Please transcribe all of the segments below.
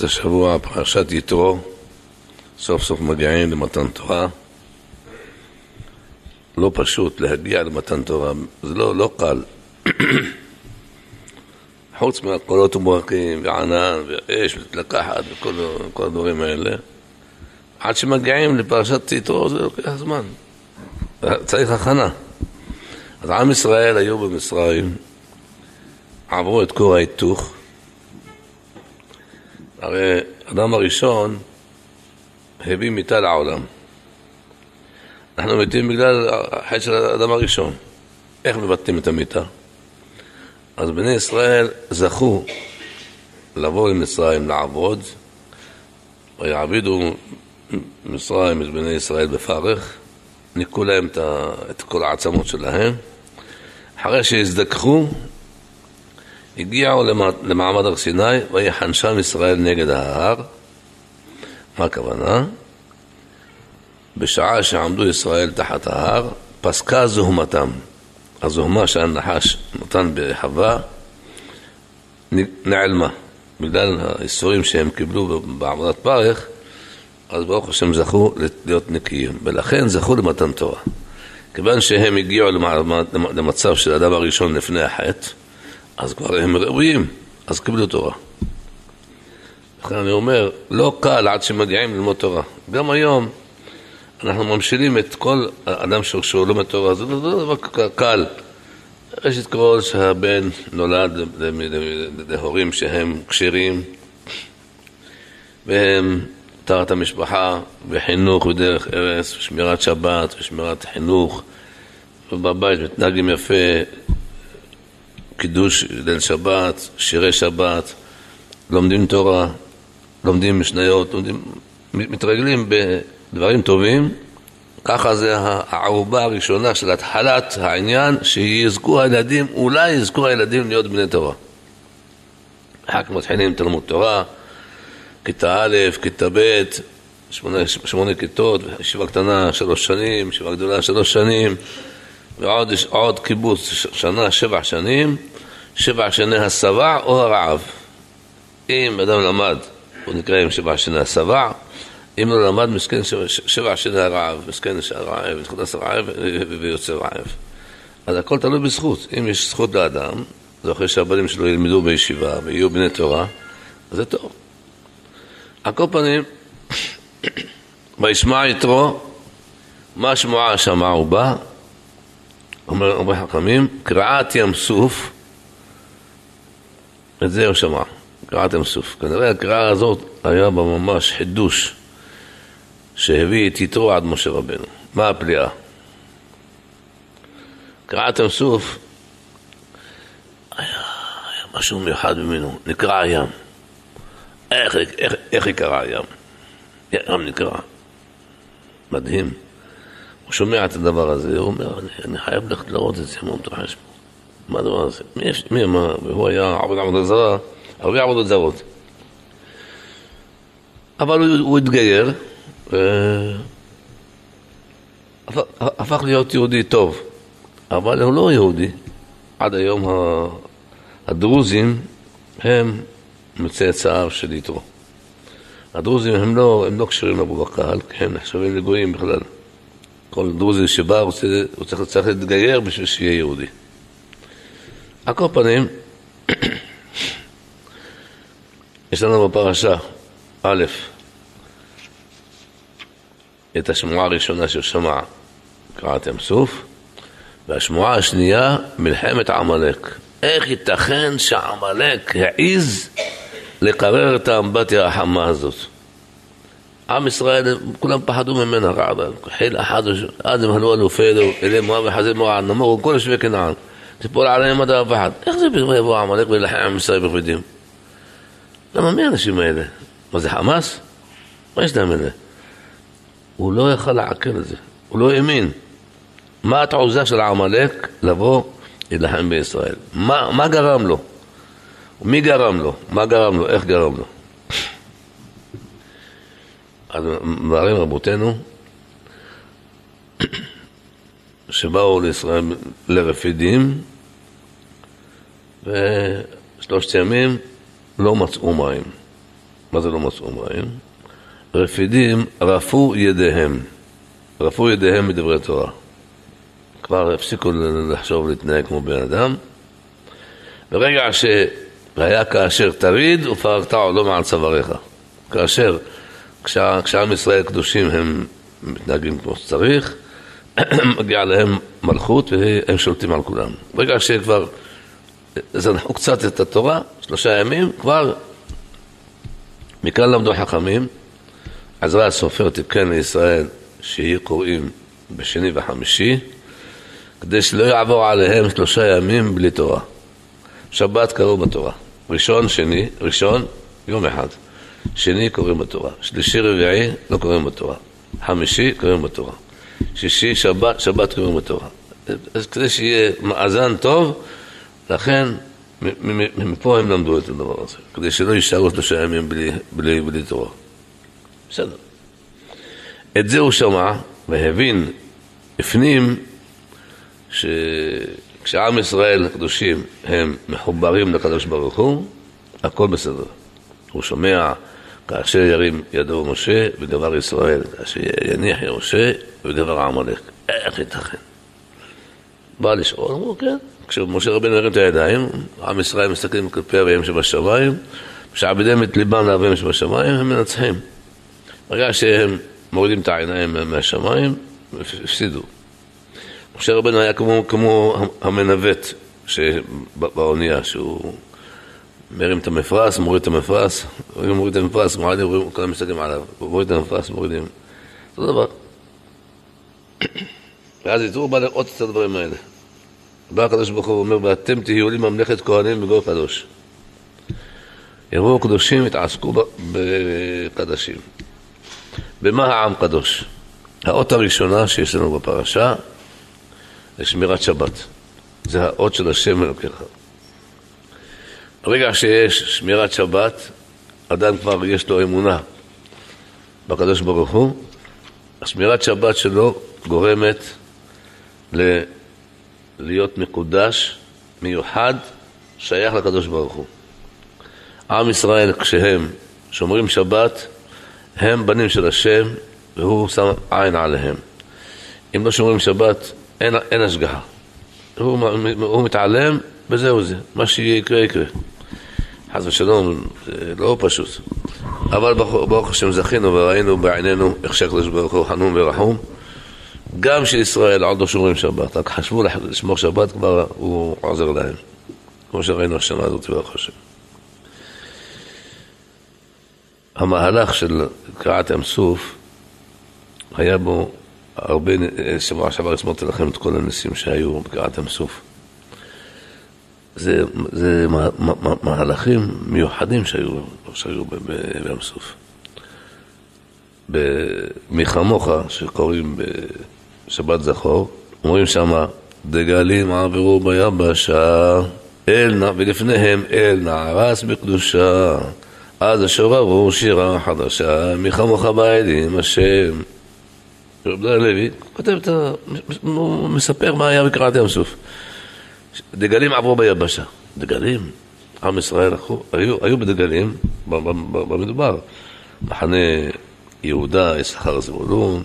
פרשת השבוע, פרשת יתרו, סוף סוף מגיעים למתן תורה. לא פשוט להגיע למתן תורה, זה לא, לא קל. חוץ מהקולות ומברקים וענן ואש מתלקחת וכל הדברים האלה, עד שמגיעים לפרשת יתרו זה לוקח זמן. צריך הכנה. אז עם ישראל היו במצרים, עברו את כור ההיתוך, הרי אדם הראשון הביא מיתה לעולם. אנחנו מתים בגלל החטא של האדם הראשון. איך מבטאים את המיתה? אז בני ישראל זכו לבוא למצרים לעבוד, ויעבידו מצרים את בני ישראל בפרך, ניקו להם את כל העצמות שלהם. אחרי שהזדככו, הגיעו למעמד הר סיני, ויחן שם ישראל נגד ההר. מה הכוונה? בשעה שעמדו ישראל תחת ההר, פסקה זוהמתם. הזוהמה שהנחש נתן בחווה נעלמה. בגלל האיסורים שהם קיבלו בעבודת פרך, אז ברוך השם זכו להיות נקיים, ולכן זכו למתן תורה. כיוון שהם הגיעו למצב של האדם הראשון לפני החטא, אז כבר הם ראויים, אז קיבלו תורה. לכן אני אומר, לא קל עד שמגיעים ללמוד תורה. גם היום אנחנו ממשילים את כל אדם שהוא לומד תורה, זה לא דבר קל. ראשית כל שהבן נולד להורים שהם כשרים והם טהרת המשפחה וחינוך בדרך ארץ, שמירת שבת ושמירת חינוך ובבית מתנהגים יפה, קידוש ליל שבת, שירי שבת, לומדים תורה, לומדים משניות, לומדים, מתרגלים בדברים טובים, ככה זה הערובה הראשונה של התחלת העניין, שיזכו הילדים, אולי יזכו הילדים להיות בני תורה. אחר כך מתחילים תלמוד תורה, כיתה א', כיתה ב', שמונה, שמונה כיתות, ישיבה קטנה שלוש שנים, ישיבה גדולה שלוש שנים, ועוד עוד קיבוץ שנה, שבע שנים, שבע שני השבע או הרעב. אם אדם למד, הוא נקרא עם שבע שני השבע, אם לא למד, מסכן שבע שני הרעב, מסכן הרעב, נכנס הרעב ויוצא רעב. אז הכל תלוי בזכות. אם יש זכות לאדם, זה אחרי שהבנים שלו ילמדו בישיבה ויהיו בני תורה, אז זה טוב. על כל פנים, וישמע יתרו, מה שמועה שמע הוא בא, אומר הרבה חכמים, קרעת ים סוף, את זה הוא שמע, קרעת ים סוף. כנראה הקראה הזאת היה בה ממש חידוש שהביא את יתרו עד משה רבנו. מה הפליאה? קרעת ים סוף היה, היה משהו מיוחד ממנו, נקרא הים. איך, איך, איך יקרא הים? ים נקרא. מדהים. הוא שומע את הדבר הזה, הוא אומר, אני, אני חייב ללכת לראות את זה, מה מתרחש פה? מה הדבר הזה? מי, מי אמר? והוא היה עבוד עבודה זרה, הרבה עבודות זרות. אבל הוא, הוא התגייר, והפך להיות יהודי טוב, אבל הוא לא יהודי. עד היום הדרוזים הם מצאצאיו של יתרו. הדרוזים הם לא, הם לא קשרים לבוא בקהל, הם נחשבים לגויים בכלל. כל דרוזי שבא רוצה, הוא צריך, צריך להתגייר בשביל שיהיה יהודי. על כל פנים, יש לנו בפרשה, א', את השמועה הראשונה שהוא שמע, קראת ים סוף, והשמועה השנייה, מלחמת עמלק. איך ייתכן שעמלק העיז לקרר את האמבטיה החמה הזאת? עם ישראל, כולם פחדו ממנה, חיל אחד, אדם הלו אלופינו, אלי מואב וחזיר מואב, נמור כל יושבי כנען, תיפול עליהם עד אף אחד. איך זה פתאום יבוא עמלק ולחם עם ישראל בכבדים? למה מי האנשים האלה? מה זה חמאס? מה יש להם אלה? הוא לא יכל לעכל את זה, הוא לא האמין. מה התעוזה של עמלק לבוא להילחם בישראל? מה, מה גרם לו? מי גרם לו? מה גרם לו? איך גרם לו? אז מראים רבותינו שבאו לישראל לרפידים ושלושת ימים לא מצאו מים. מה זה לא מצאו מים? רפידים רפו ידיהם, רפו ידיהם מדברי תורה. כבר הפסיקו לחשוב להתנהג כמו בן אדם. ברגע שהיה כאשר תריד ופרקת עולו מעל צוואריך. כאשר כשעם ישראל קדושים הם מתנהגים כמו שצריך, מגיע להם מלכות והם שולטים על כולם. ברגע שכבר זנחו קצת את התורה, שלושה ימים, כבר מכאן למדו חכמים, עזרא הסופר תיקן לישראל שיהיו קוראים בשני וחמישי, כדי שלא יעבור עליהם שלושה ימים בלי תורה. שבת קראו בתורה. ראשון, שני, ראשון, יום אחד. שני קוראים בתורה. שלישי, רביעי, לא קוראים בתורה. חמישי, קוראים בתורה. שישי, שבת, שבת קוראים בתורה. אז כדי שיהיה מאזן טוב, לכן מפה הם למדו את הדבר הזה, כדי שלא יישארו שלושה ימים בלי, בלי, בלי תורה. בסדר. את זה הוא שמע והבין, הפנים, שכשעם ישראל הקדושים הם מחוברים לקדוש ברוך הוא, הכל בסדר. הוא שומע כאשר ירים ידו משה ודבר ישראל, כאשר יניח משה ודבר עמלק. איך ייתכן? בא לשאול, אמרו כן. כשמשה רבנו הרים את הידיים, עם ישראל מסתכלים כלפי אביהם שבשמיים, כשעבדיהם את ליבם לאביהם שבשמיים, הם מנצחים. ברגע שהם מורידים את העיניים מהשמיים, הפסידו. משה רבנו היה כמו, כמו המנווט באונייה, שהוא מרים את המפרש, מוריד את המפרש, הוא מוריד את המפרש, מורידים, כולם מסתכלים עליו, מוריד את המפרש, מורידים. אותו דבר. ואז בא לראות את הדברים האלה. בא הקדוש ברוך הוא ואומר, ואתם תהיו לי ממלכת כהנים וגוי קדוש. יבואו קדושים, יתעסקו בקדשים. במה העם קדוש? האות הראשונה שיש לנו בפרשה זה שמירת שבת. זה האות של השם אלוקיך. ברגע שיש שמירת שבת, אדם כבר יש לו אמונה בקדוש ברוך הוא, השמירת שבת שלו גורמת ל... להיות מקודש, מיוחד, שייך לקדוש ברוך הוא. עם ישראל, כשהם שומרים שבת, הם בנים של השם, והוא שם עין עליהם. אם לא שומרים שבת, אין, אין השגחה. הוא, הוא מתעלם, וזהו זה. מה שיקרה, יקרה. חס ושלום, זה לא פשוט. אבל ברוך השם זכינו וראינו בעינינו איך שהקדוש ברוך הוא חנון ורחום. גם שישראל עוד לא שומרים שבת, רק חשבו לשמור שבת, כבר הוא עוזר להם. כמו שראינו השנה הזאת, ברוך השם. המהלך של קראת ים סוף, היה בו הרבה, שבוע שעבר הסברתי לכם את כל הניסים שהיו בקראת ים סוף. זה, זה מה, מה, מהלכים מיוחדים שהיו, שהיו בים סוף. מי כמוך, שקוראים בשבת זכור, אומרים שמה, דגלים עברו ביבשה, אל נע, ולפניהם אל נערס בקדושה. אז השוררו שירה חדשה, מי כמוך בעדים השם. רב דן לוי כותב את ה... הוא מספר מה היה בקראת ים סוף. דגלים עברו ביבשה. דגלים, עם ישראל היו, היו בדגלים במדובר. מחנה יהודה, יששכר זבולון,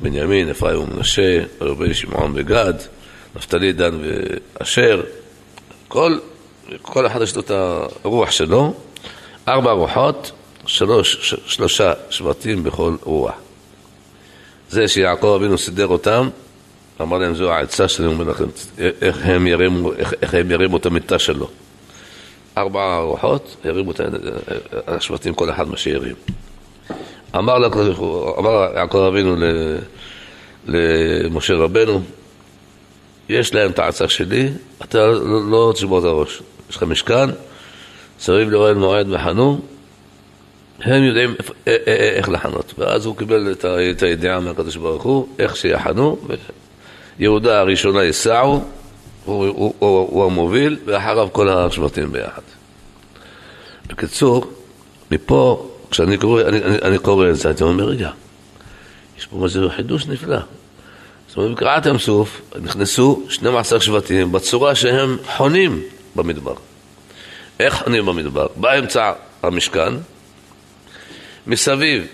בנימין, אפרים ומנשה, רבי שמעון וגד, נפתלי, דן ואשר, כל, כל אחד יש לו את הרוח שלו, ארבע רוחות, שלוש, שלושה שבטים בכל רוח. זה שיעקב אבינו סידר אותם, אמר להם, זו העצה שלי, אומר לכם, איך הם ירימו, איך, איך הם ירימו את המיטה שלו. ארבע רוחות, ירימו את השבטים, כל אחד מה שירים. אמר, יעקב אבינו למשה רבנו, יש להם את העצה שלי, אתה לא, לא תשבור את הראש. יש לך משכן, סביב לאוהל מועד וחנו, הם יודעים איך לחנות. ואז הוא קיבל את הידיעה מהקדוש ברוך הוא, איך שיחנו. יהודה הראשונה יסעו, הוא, הוא, הוא, הוא המוביל, ואחריו כל השבטים ביחד. בקיצור, מפה, כשאני קורא, אני, אני, אני קורא את זה, אני אומר, רגע, יש פה איזה חידוש נפלא. זאת אומרת, בקראת ים סוף נכנסו 12 שבטים בצורה שהם חונים במדבר. איך חונים במדבר? באמצע המשכן, מסביב,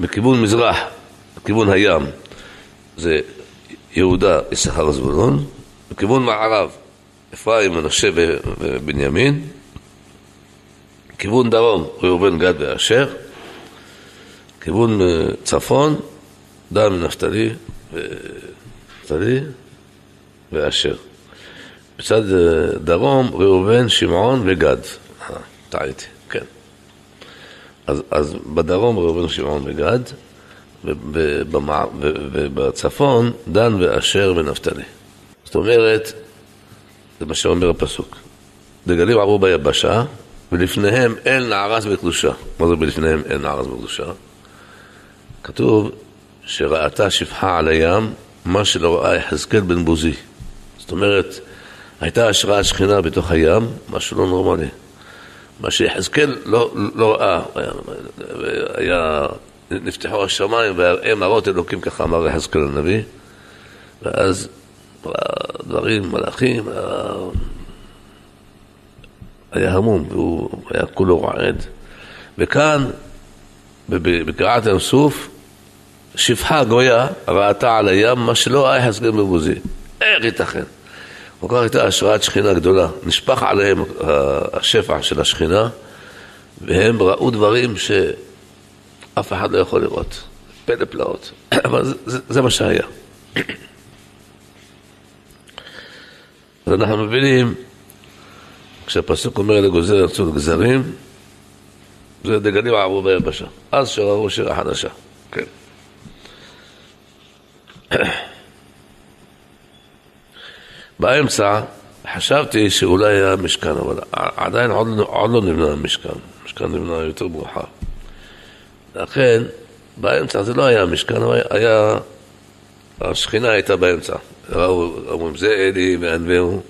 בכיוון מזרח, בכיוון הים, זה יהודה, יששכר, זבולון, בכיוון מערב, אפרים, מנשה ובנימין, כיוון דרום, ראובן, גד ואשר, כיוון אה, צפון, דן ונפתלי, נפתלי ואשר. בצד אה, דרום, ראובן, שמעון וגד. אה, טעיתי, כן. אז, אז בדרום ראובן, שמעון וגד, ובצפון דן ואשר ונפתלי. זאת אומרת, זה מה שאומר הפסוק. דגלים עברו ביבשה, ולפניהם אין נערס וקדושה. מה זה בלפניהם אין נערס וקדושה? כתוב שראתה שפחה על הים, מה שלא ראה יחזקאל בן בוזי. זאת אומרת, הייתה השראת שכינה בתוך הים, משהו לא נורמלי. מה שיחזקאל לא, לא ראה, היה, היה, נפתחו השמיים והראם מראות אלוקים, ככה אמר יחזקאל הנביא, ואז דברים, מלאכים, היה המום, והוא היה כולו רועד. וכאן, בקריעת ים סוף, שפחה גויה ראתה על הים מה שלא היה יחזקאל בבוזי. איך ייתכן? כל כך הייתה השראת שכינה גדולה. נשפך עליהם השפע של השכינה, והם ראו דברים שאף אחד לא יכול לראות. פלא פלאות. אבל זה, זה, זה מה שהיה. אז אנחנו מבינים, כשהפסוק אומר לגוזר ירצות גזרים, זה דגלים עברו ביבשה. אז שראו שירה חדשה. כן. באמצע חשבתי שאולי היה משכן, אבל עדיין עוד, לא- עוד לא נבנה המשכן. המשכן נבנה יותר מאוחר. לכן, באמצע זה לא היה משכן, אבל היה... השכינה הייתה באמצע. ראו, אומרים, זה אלי וענווהו,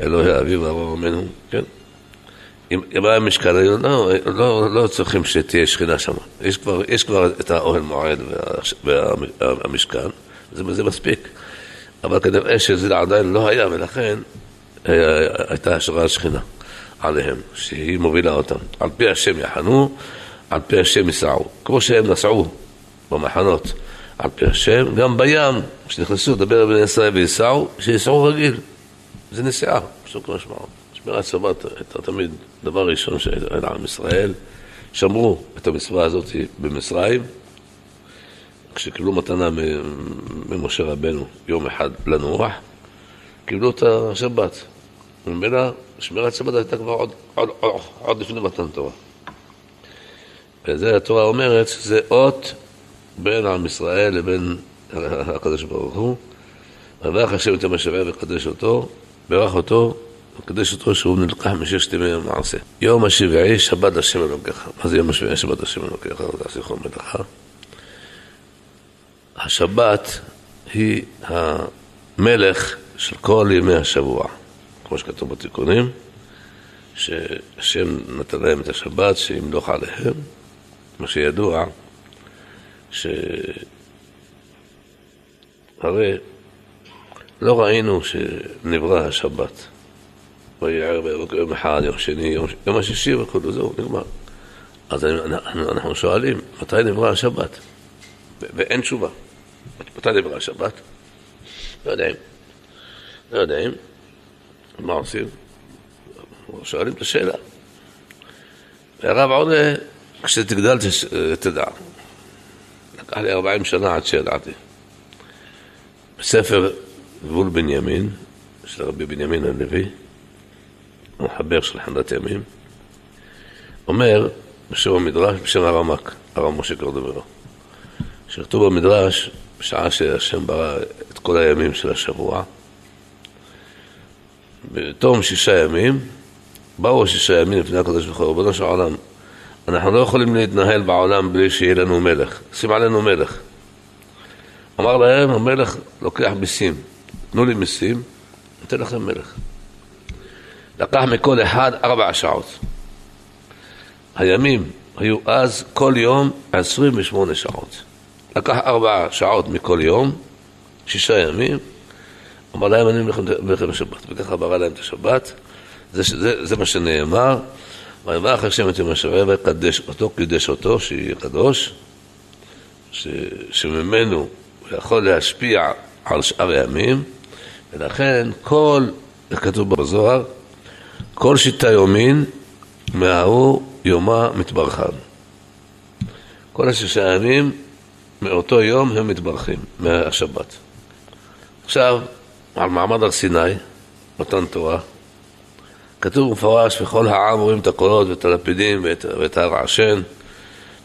אלוהי אביו ואברהם אמנו, כן? אם, היה משכן, לא, לא, לא צריכים שתהיה שכינה שם. יש יש כבר את האוהל מועד וה, והמשכן, זה, זה מספיק. אבל כנראה שזה עדיין לא היה, ולכן אה, הייתה השראה שכינה עליהם, שהיא מובילה אותם. על פי השם יחנו, על פי השם ייסעו. כמו שהם נסעו במחנות על פי השם, גם בים, כשנכנסו לדבר בני ישראל וייסעו, שייסעו רגיל. זה נסיעה, פשוט משמעו. שמירת שבת הייתה תמיד דבר ראשון שהיה עם ישראל. שמרו את המצווה הזאת במצרים, כשקיבלו מתנה ממשה רבנו יום אחד לנוח, קיבלו את השבת. וממילא שמירת שבת הייתה כבר עוד, עוד, עוד, עוד לפני מתן תורה. וזה התורה אומרת שזה אות בין עם ישראל לבין הקדוש ברוך הוא. וברך השם את המשאבה וקדש אותו, ברך אותו וקדש אותו שהוא נלקח מששת ימי המעשה. יום השבעי שבת השם אלוקיך. מה זה יום השבעי שבת השם אלוקיך? תעשי חום מלאכה. השבת היא המלך של כל ימי השבוע, כמו שכתוב בתיקונים, שהשם נתן להם את השבת, שימלוך עליהם, מה שידוע, שהרי לא ראינו שנברא השבת. ויער בירוק יום אחד, יום שני, יום, יום השישי וכולו, זהו, נגמר. אז אנחנו, שואלים, מתי נברא השבת? ואין תשובה. מתי דיברה השבת? לא יודעים. לא יודעים. מה עושים? שואלים את השאלה. והרב עונה, כשתגדל תדע. לקח לי ארבעים שנה עד שידעתי. בספר גבול בנימין, של רבי בנימין הלוי, מחבר של חנדת ימים, אומר בשם המדרש, בשם הרמק, הרב משה קורדוברו. שכתוב במדרש, בשעה שהשם ברא את כל הימים של השבוע, בתום שישה ימים, באו שישה ימים לפני הקדוש ברוך הוא, ריבונו של העולם, אנחנו לא יכולים להתנהל בעולם בלי שיהיה לנו מלך, שים עלינו מלך. אמר להם, המלך לוקח מיסים, תנו לי מיסים, נותן לכם מלך. לקח מכל אחד ארבע שעות. הימים היו אז כל יום עשרים ושמונה שעות. לקח ארבע שעות מכל יום, שישה ימים, אמר להם אני מלחם בשבת, וככה ברא להם את השבת, זה, זה, זה מה שנאמר, ויברך השם את יום השבוע ויקדש אותו, קידש אותו, שיהיה קדוש, ש, שממנו הוא יכול להשפיע על שאר הימים, ולכן כל, איך כתוב בזוהר, כל שיטה יומין מההוא יומה מתברכן. כל השישה ימים מאותו יום הם מתברכים, מהשבת. עכשיו, על מעמד הר סיני, מתן תורה, כתוב במפורש, וכל העם רואים את הקולות ואת הלפידים ואת, ואת הר העשן,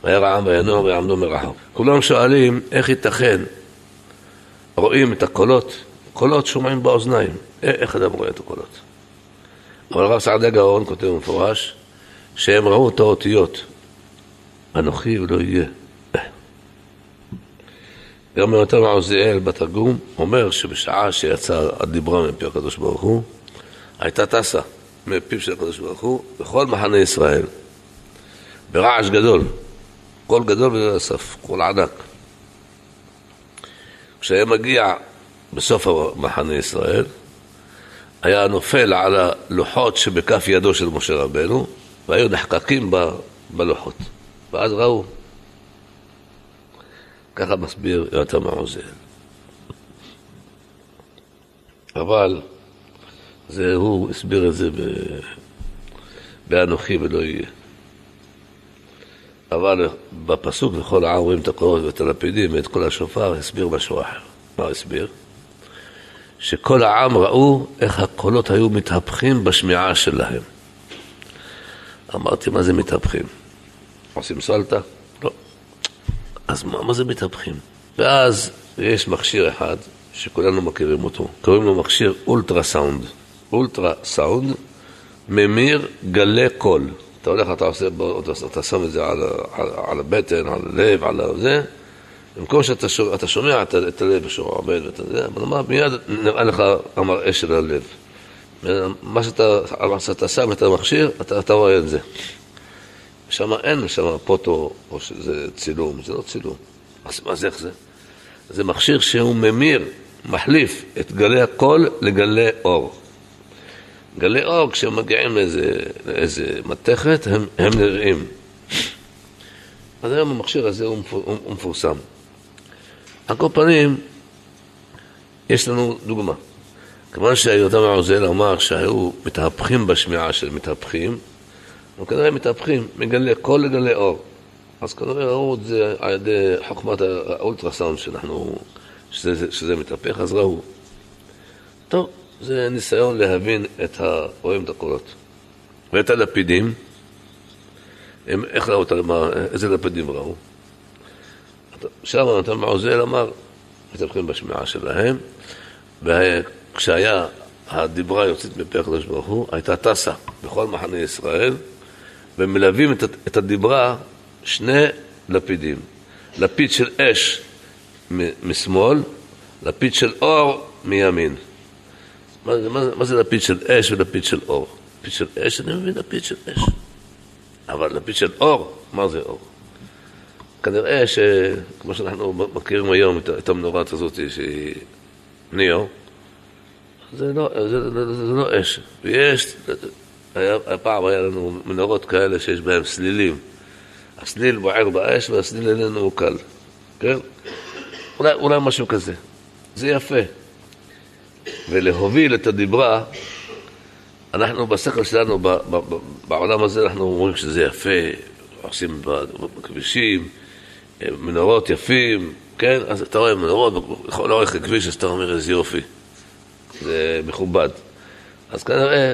וירא העם וינוע ויעמדו מרחוק. כולם שואלים, איך ייתכן? רואים את הקולות, קולות שומעים באוזניים, איך אדם רואה את הקולות? אבל הרב סעדיה גאון כותב במפורש, שהם ראו את האותיות, אנוכי ולא יהיה. גם יונתן עוזיאל בתרגום אומר שבשעה שיצא הדיברה מפי הקדוש ברוך הוא, הייתה טסה מפיו של הקדוש ברוך הוא בכל מחנה ישראל, ברעש גדול, קול גדול בגלל הסף, קול ענק. כשהיה מגיע בסוף מחנה ישראל, היה נופל על הלוחות שבכף ידו של משה רבנו, והיו נחקקים בלוחות. ואז ראו. ככה מסביר יונתן מעוזל. אבל זה, הוא הסביר את זה ב... באנוכי ולא יהיה. אבל בפסוק וכל העם רואים את הקולות ואת הלפידים ואת כל השופר, הסביר משהו אחר. מה הסביר? שכל העם ראו איך הקולות היו מתהפכים בשמיעה שלהם. אמרתי, מה זה מתהפכים? עושים סלטה? לא. אז מה, מה זה מתהפכים? ואז יש מכשיר אחד שכולנו מכירים אותו, קוראים לו מכשיר אולטרה סאונד. אולטרה סאונד ממיר גלי קול. אתה הולך, אתה עושה, אתה שם את זה על, על, על הבטן, על הלב, על זה, במקום שאתה שומע, אתה שומע את, את הלב עומד ואת זה, אבל מה, מיד נראה לך המראה של הלב. מה שאתה, שאתה שם את המכשיר, אתה, אתה רואה את זה. שם אין שם פוטו או שזה צילום, זה לא צילום. אז מה זה איך זה? זה מכשיר שהוא ממיר, מחליף את גלי הקול לגלי אור. גלי אור, כשהם מגיעים לאיזה, לאיזה מתכת, הם, הם נראים. אז היום המכשיר הזה הוא מפורסם. על כל פנים, יש לנו דוגמה. כיוון שיותם העוזל אמר שהיו מתהפכים בשמיעה של מתהפכים, הם כנראה מתהפכים מגלי קול לגלי אור. אז כנראה ראו את זה על ידי חוכמת האולטרסאונד שאנחנו, שזה, שזה מתהפך, אז ראו. טוב, זה ניסיון להבין את רואים את הקולות. ואת הלפידים, הם, איך ראו, איזה לפידים ראו? שם נתן מעוזל אמר, מתהפכים בשמיעה שלהם, וכשהיה הדיברה יוצאת מפי הקדוש ברוך הוא, הייתה טסה בכל מחנה ישראל, ומלווים את, את הדיברה שני לפידים. לפיד של אש משמאל, לפיד של אור מימין. מה, מה, מה זה לפיד של אש ולפיד של אור? לפיד של אש, אני מבין לפיד של אש. אבל לפיד של אור, מה זה אור? כנראה שכמו שאנחנו מכירים היום את, המנורת הזאת שהיא ניאו, זה לא, זה, זה, זה לא אש. ויש, היה, הפעם היה לנו מנורות כאלה שיש בהן סלילים. הסליל בוער באש והסליל איננו הוא קל, כן? אולי, אולי משהו כזה. זה יפה. ולהוביל את הדיברה, אנחנו בשכל שלנו, בעולם הזה, אנחנו אומרים שזה יפה, עושים בכבישים, מנורות יפים, כן? אז אתה רואה מנורות בכל אורך הכביש, אז אתה אומר איזה יופי. זה מכובד. אז כנראה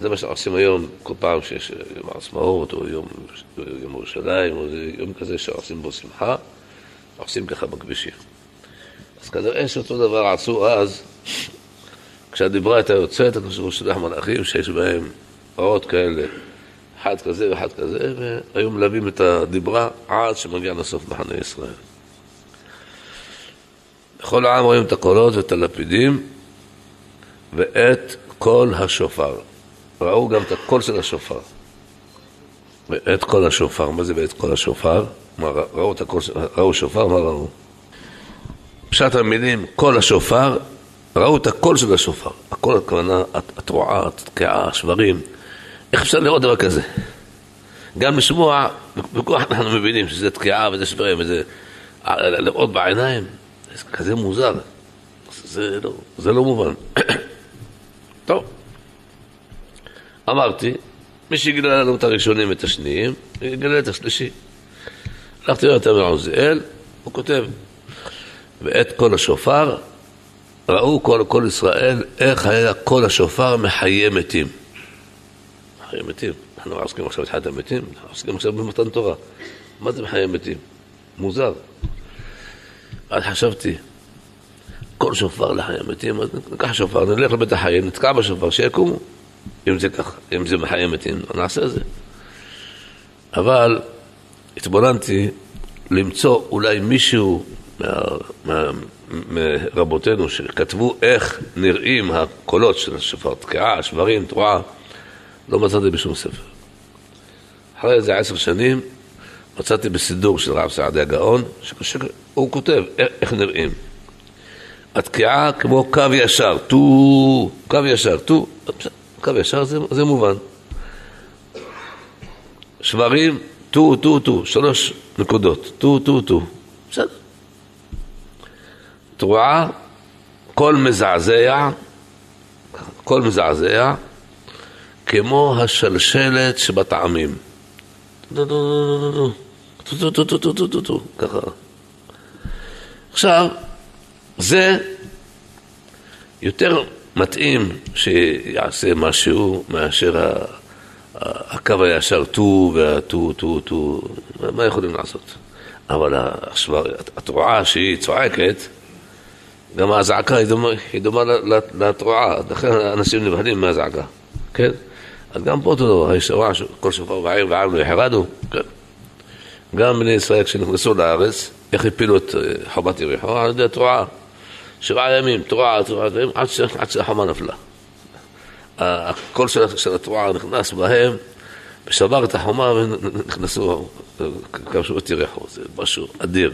זה מה שעושים היום, כל פעם שיש יום העצמאות, או יום, יום ירושלים, או יום כזה שעושים בו שמחה, עושים ככה בכבישים. אז כנראה שאותו דבר עשו אז, כשהדיברה הייתה יוצאת, הקדוש ברוך מלאכים שיש בהם אורות כאלה, אחד כזה ואחד כזה, והיו מלווים את הדיברה עד שמגיע לסוף מחנה ישראל. וכל העם רואים את הקולות ואת הלפידים ואת קול השופר. ראו גם את הקול של השופר. ואת קול השופר, מה זה ואת קול השופר? מה, ראו את הקול, ראו שופר, מה ראו? פשט המילים, קול השופר, ראו את הקול של השופר. הקול, הכוונה, התרועה, התקיעה, השברים. איך אפשר לראות דבר כזה? גם לשמוע, בכוח אנחנו מבינים שזה תקיעה וזה שברים וזה... לראות בעיניים, זה כזה מוזר. זה לא, זה לא מובן. טוב, אמרתי, מי שגילה לנו את הראשונים ואת השניים, יגלה את השלישי. הלכתי לראות את עוזיאל, הוא כותב, ואת קול השופר ראו כל כל ישראל איך היה קול השופר מחיי מתים. מחיי מתים. אנחנו עוסקים עכשיו בתחילת המתים, אנחנו עוסקים עכשיו במתן תורה. מה זה מחיי מתים? מוזר. אז חשבתי, כל שופר לחיי מתים, אז ניקח שופר, נלך לבית החיים, נתקע בשופר, שיקומו. אם זה ככה, אם זה מחיי מתים, נעשה את זה. אבל התבוננתי למצוא אולי מישהו מרבותינו שכתבו איך נראים הקולות של השופר, תקיעה, שברים, תרועה, לא מצאתי בשום ספר. אחרי איזה עשר שנים מצאתי בסידור של רב סעדי הגאון, שהוא כותב איך נראים. התקיעה כמו קו ישר, טו, קו ישר, טו, קו ישר זה, זה מובן. שברים, טו, טו, טו, שלוש נקודות, טו, טו, טו, בסדר. תרועה, קול מזעזע, קול מזעזע, כמו השלשלת שבטעמים. עכשיו, זה יותר מתאים שיעשה משהו מאשר הקו הישר טו והטו, טו, טו, מה יכולים לעשות? אבל התרועה שהיא צועקת, גם הזעקה היא דומה, היא דומה לתרועה, לכן אנשים נבהלים מהזעקה, כן? אז גם פה אותו דבר, יש תרועה כל שופר בעיר ועם לא יחרדו, כן? גם בני ישראל כשנכנסו לארץ, איך הפילו את אה, חומת יריחו? על ידי תרועה. שבעה ימים, תרועה, תרועה, עד שהחומה נפלה. הקול של התרועה נכנס בהם, ושבר את החומה ונכנסו, כבשו את יריחו, זה משהו אדיר.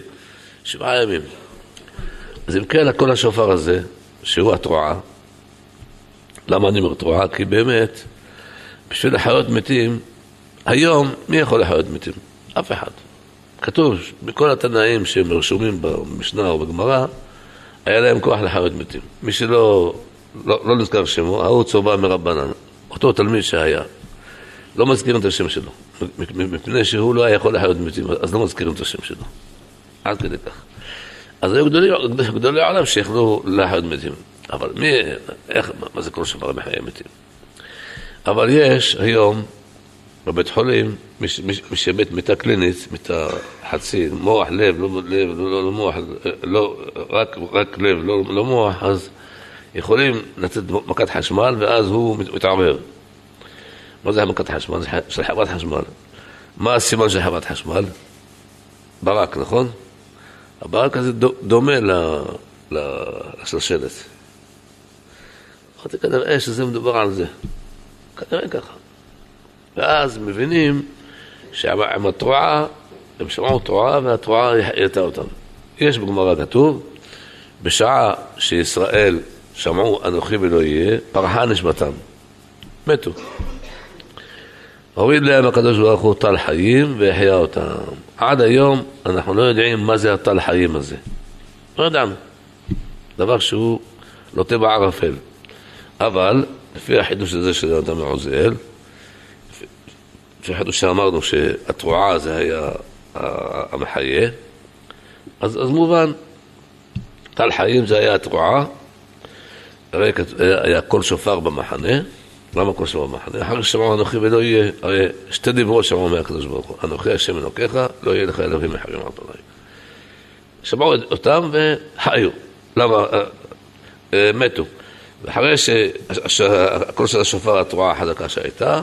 שבעה ימים. אז אם כן, הקול השופר הזה, שהוא התרועה, למה אני אומר תרועה? כי באמת, בשביל לחיות מתים, היום, מי יכול לחיות מתים? אף אחד. כתוב בכל התנאים שהם רשומים במשנה או בגמרא, היה להם כוח לחיות מתים. מי שלא לא, לא נזכר שמו, ההוא צובע מרבנן, אותו תלמיד שהיה. לא מזכירים את השם שלו, מפני שהוא לא היה יכול לחיות מתים, אז לא מזכירים את השם שלו. עד כדי כך. אז היו גדולי, גדולי עולם שיכלו לחיות מתים. אבל מי, איך, מה זה כל שבר מחיי מתים? אבל יש היום בבית חולים, מי שמת מיטה קלינית, מיטה חצי, מוח, לב, לא לב, לא, לא, לא מוח, לא, רק, רק לב, לא, לא מוח, אז יכולים לתת מכת חשמל ואז הוא מתערער. מה זה מכת חשמל? של חברת חשמל. מה הסימן של חברת חשמל? ברק, נכון? הברק הזה דומה לשלשלת. אמרתי כנראה שזה מדובר על זה. כנראה ככה. ואז מבינים שעם התרועה, הם שמעו תרועה והתרועה העלתה אותם. יש בגמרא כתוב, בשעה שישראל שמעו אנוכי ולא יהיה, פרחה נשמתם. מתו. הוריד להם הקדוש ברוך הוא טל חיים והחיה אותם. עד היום אנחנו לא יודעים מה זה הטל חיים הזה. לא ידענו. דבר שהוא לוטה בערפל. אבל, לפי החידוש הזה של אדם מעוזיאל, לפי החידוש שאמרנו שהתרועה זה היה המחיה, אז, אז מובן, טל חיים זה היה התרועה, הרי היה קול שופר במחנה, למה קול שופר במחנה? אחר ששמעו אנוכי ולא יהיה, הרי שתי דיברות שמעו מהקדוש ברוך הוא, אנוכי השם אלוקיך, לא יהיה לך אלוהים אחרים על פניי. שמעו אותם וחיו, למה? אה, אה, מתו. ואחרי שהקול של השופר, התרועה החזקה שהייתה,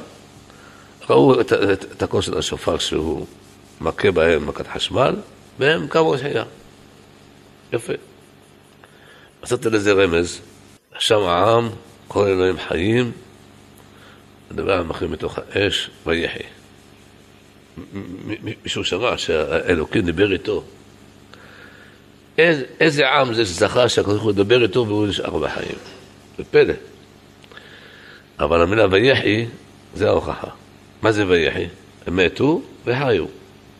ראו את, את, את הקול של השופר שהוא מכה בהם מכת חשמל, והם קמו לשנייה. יפה. מצאתי לזה רמז, שם העם, כל אלוהים חיים, מדבר על מחרים מתוך האש, ויחי. מישהו שמע שהאלוקים דיבר איתו. איזה, איזה עם זה שזכה שהקדוש ברוך הוא ידבר איתו והוא נשאר בחיים. זה פלא. אבל המילה ויחי זה ההוכחה. מה זה ויחי? הם מתו וחיו.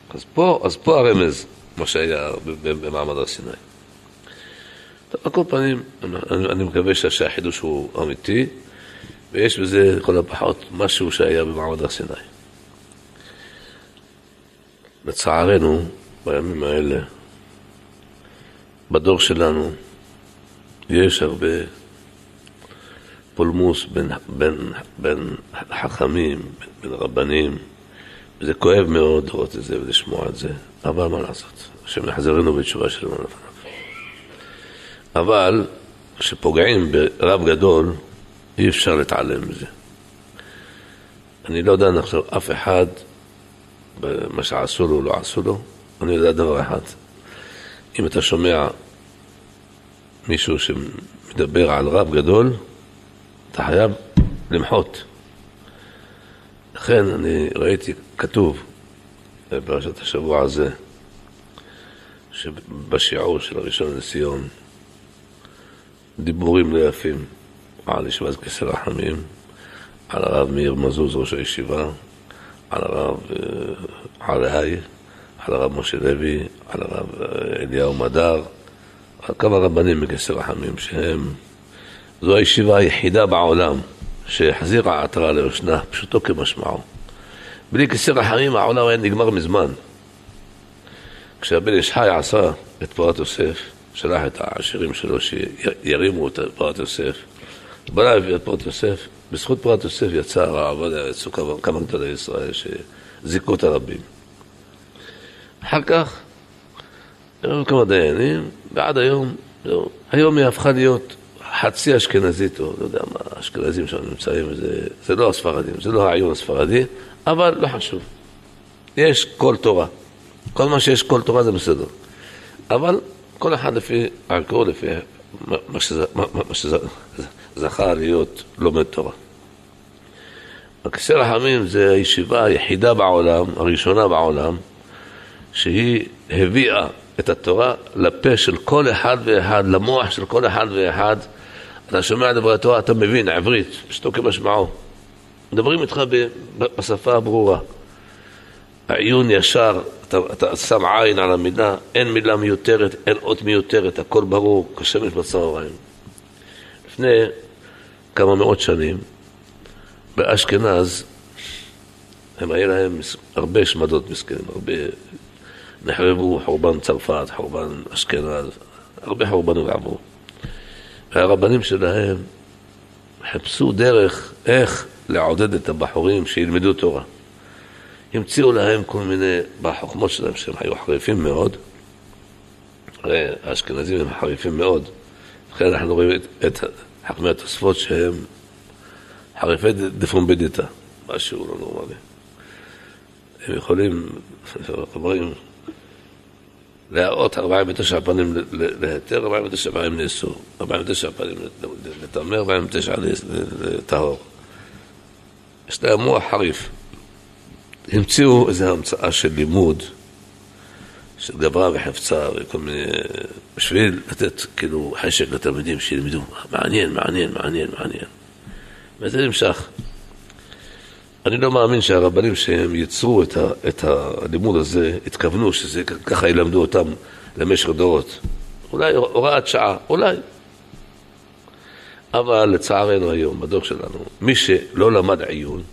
אז פה, אז פה הרמז, מה שהיה במעמד הר סיני. טוב, על כל פנים, אני, אני מקווה שהחידוש הוא אמיתי, ויש בזה לכל הפחות משהו שהיה במעמד הר סיני. לצערנו, בימים האלה, בדור שלנו, יש הרבה פולמוס בין, בין, בין חכמים, בין רבנים, וזה כואב מאוד לראות את זה ולשמוע את זה, אבל מה לעשות, השם יחזרנו בתשובה שלנו לפניו. אבל כשפוגעים ברב גדול, אי אפשר להתעלם מזה. אני לא יודע עכשיו אף אחד, במה שעשו לו, לא עשו לו, אני יודע דבר אחד. אם אתה שומע מישהו שמדבר על רב גדול, אתה חייב למחות. לכן אני ראיתי כתוב בפרשת השבוע הזה, שבשיעור של הראשון לציון, דיבורים לא יפים על ישיבת כסא רחמים, על הרב מאיר מזוז, ראש הישיבה, על הרב עלהי, אה, על הרב משה לוי, על הרב אה, אליהו מדר, על כמה רבנים מכסא רחמים שהם, זו הישיבה היחידה בעולם שהחזירה עטרה ליושנה, פשוטו כמשמעו. בלי כסא רחמים העולם היה נגמר מזמן. כשהבן איש חי עשה את פורת יוסף, שלח את העשירים שלו שירימו את פורת יוסף, בנה הביא את פורת יוסף, בזכות פורת יוסף יצא עובדיה, יצאו כמה גדולי ישראל שזיכו את הרבים. אחר כך, היו כמה דיינים, ועד היום, היום היא הפכה להיות חצי אשכנזית, או לא יודע מה, האשכנזים שם נמצאים, זה, זה לא הספרדים, זה לא העיון הספרדי, אבל לא חשוב. יש כל תורה. כל מה שיש כל תורה זה בסדר. אבל כל אחד לפי ערכו, לפי מה, שזכה להיות לומד תורה. הכיסא רחמים זה הישיבה היחידה בעולם, הראשונה בעולם, שהיא הביאה את התורה לפה של כל אחד ואחד, למוח של כל אחד ואחד. אתה שומע דברי התורה, אתה מבין, עברית, פשוטו כמשמעו. מדברים איתך בשפה הברורה. העיון ישר, אתה, אתה שם עין על המילה, אין מילה מיותרת, אין אות מיותרת, הכל ברור, כשמש בצהריים. לפני כמה מאות שנים, באשכנז, הם היה להם הרבה שמדות מסכנים, הרבה נחרבו, חורבן צרפת, חורבן אשכנז, הרבה חורבנות עברו. והרבנים שלהם חיפשו דרך איך לעודד את הבחורים שילמדו תורה. המציאו להם כל מיני, בחוכמות שלהם, שהם היו חריפים מאוד, הרי האשכנזים הם חריפים מאוד, לכן אנחנו רואים את, את חכמי התוספות שהם חריפי דפומבדיטה, משהו לא נורמלי. הם יכולים, אומרים, להראות 49 פנים להיתר, 49 פנים לאסור, 49 פנים לטמא, 49 לטהור. יש להם מוח חריף. המציאו איזו המצאה של לימוד, של גברה וחפצה וכל מיני... בשביל לתת כאילו חשק לתלמידים שילמדו. מעניין, מעניין, מעניין, מעניין. וזה נמשך. אני לא מאמין שהרבנים שהם ייצרו את, ה, את הלימוד הזה, התכוונו שככה ילמדו אותם למשך דורות. אולי הוראת שעה, אולי. אבל לצערנו היום, בדור שלנו, מי שלא למד עיון,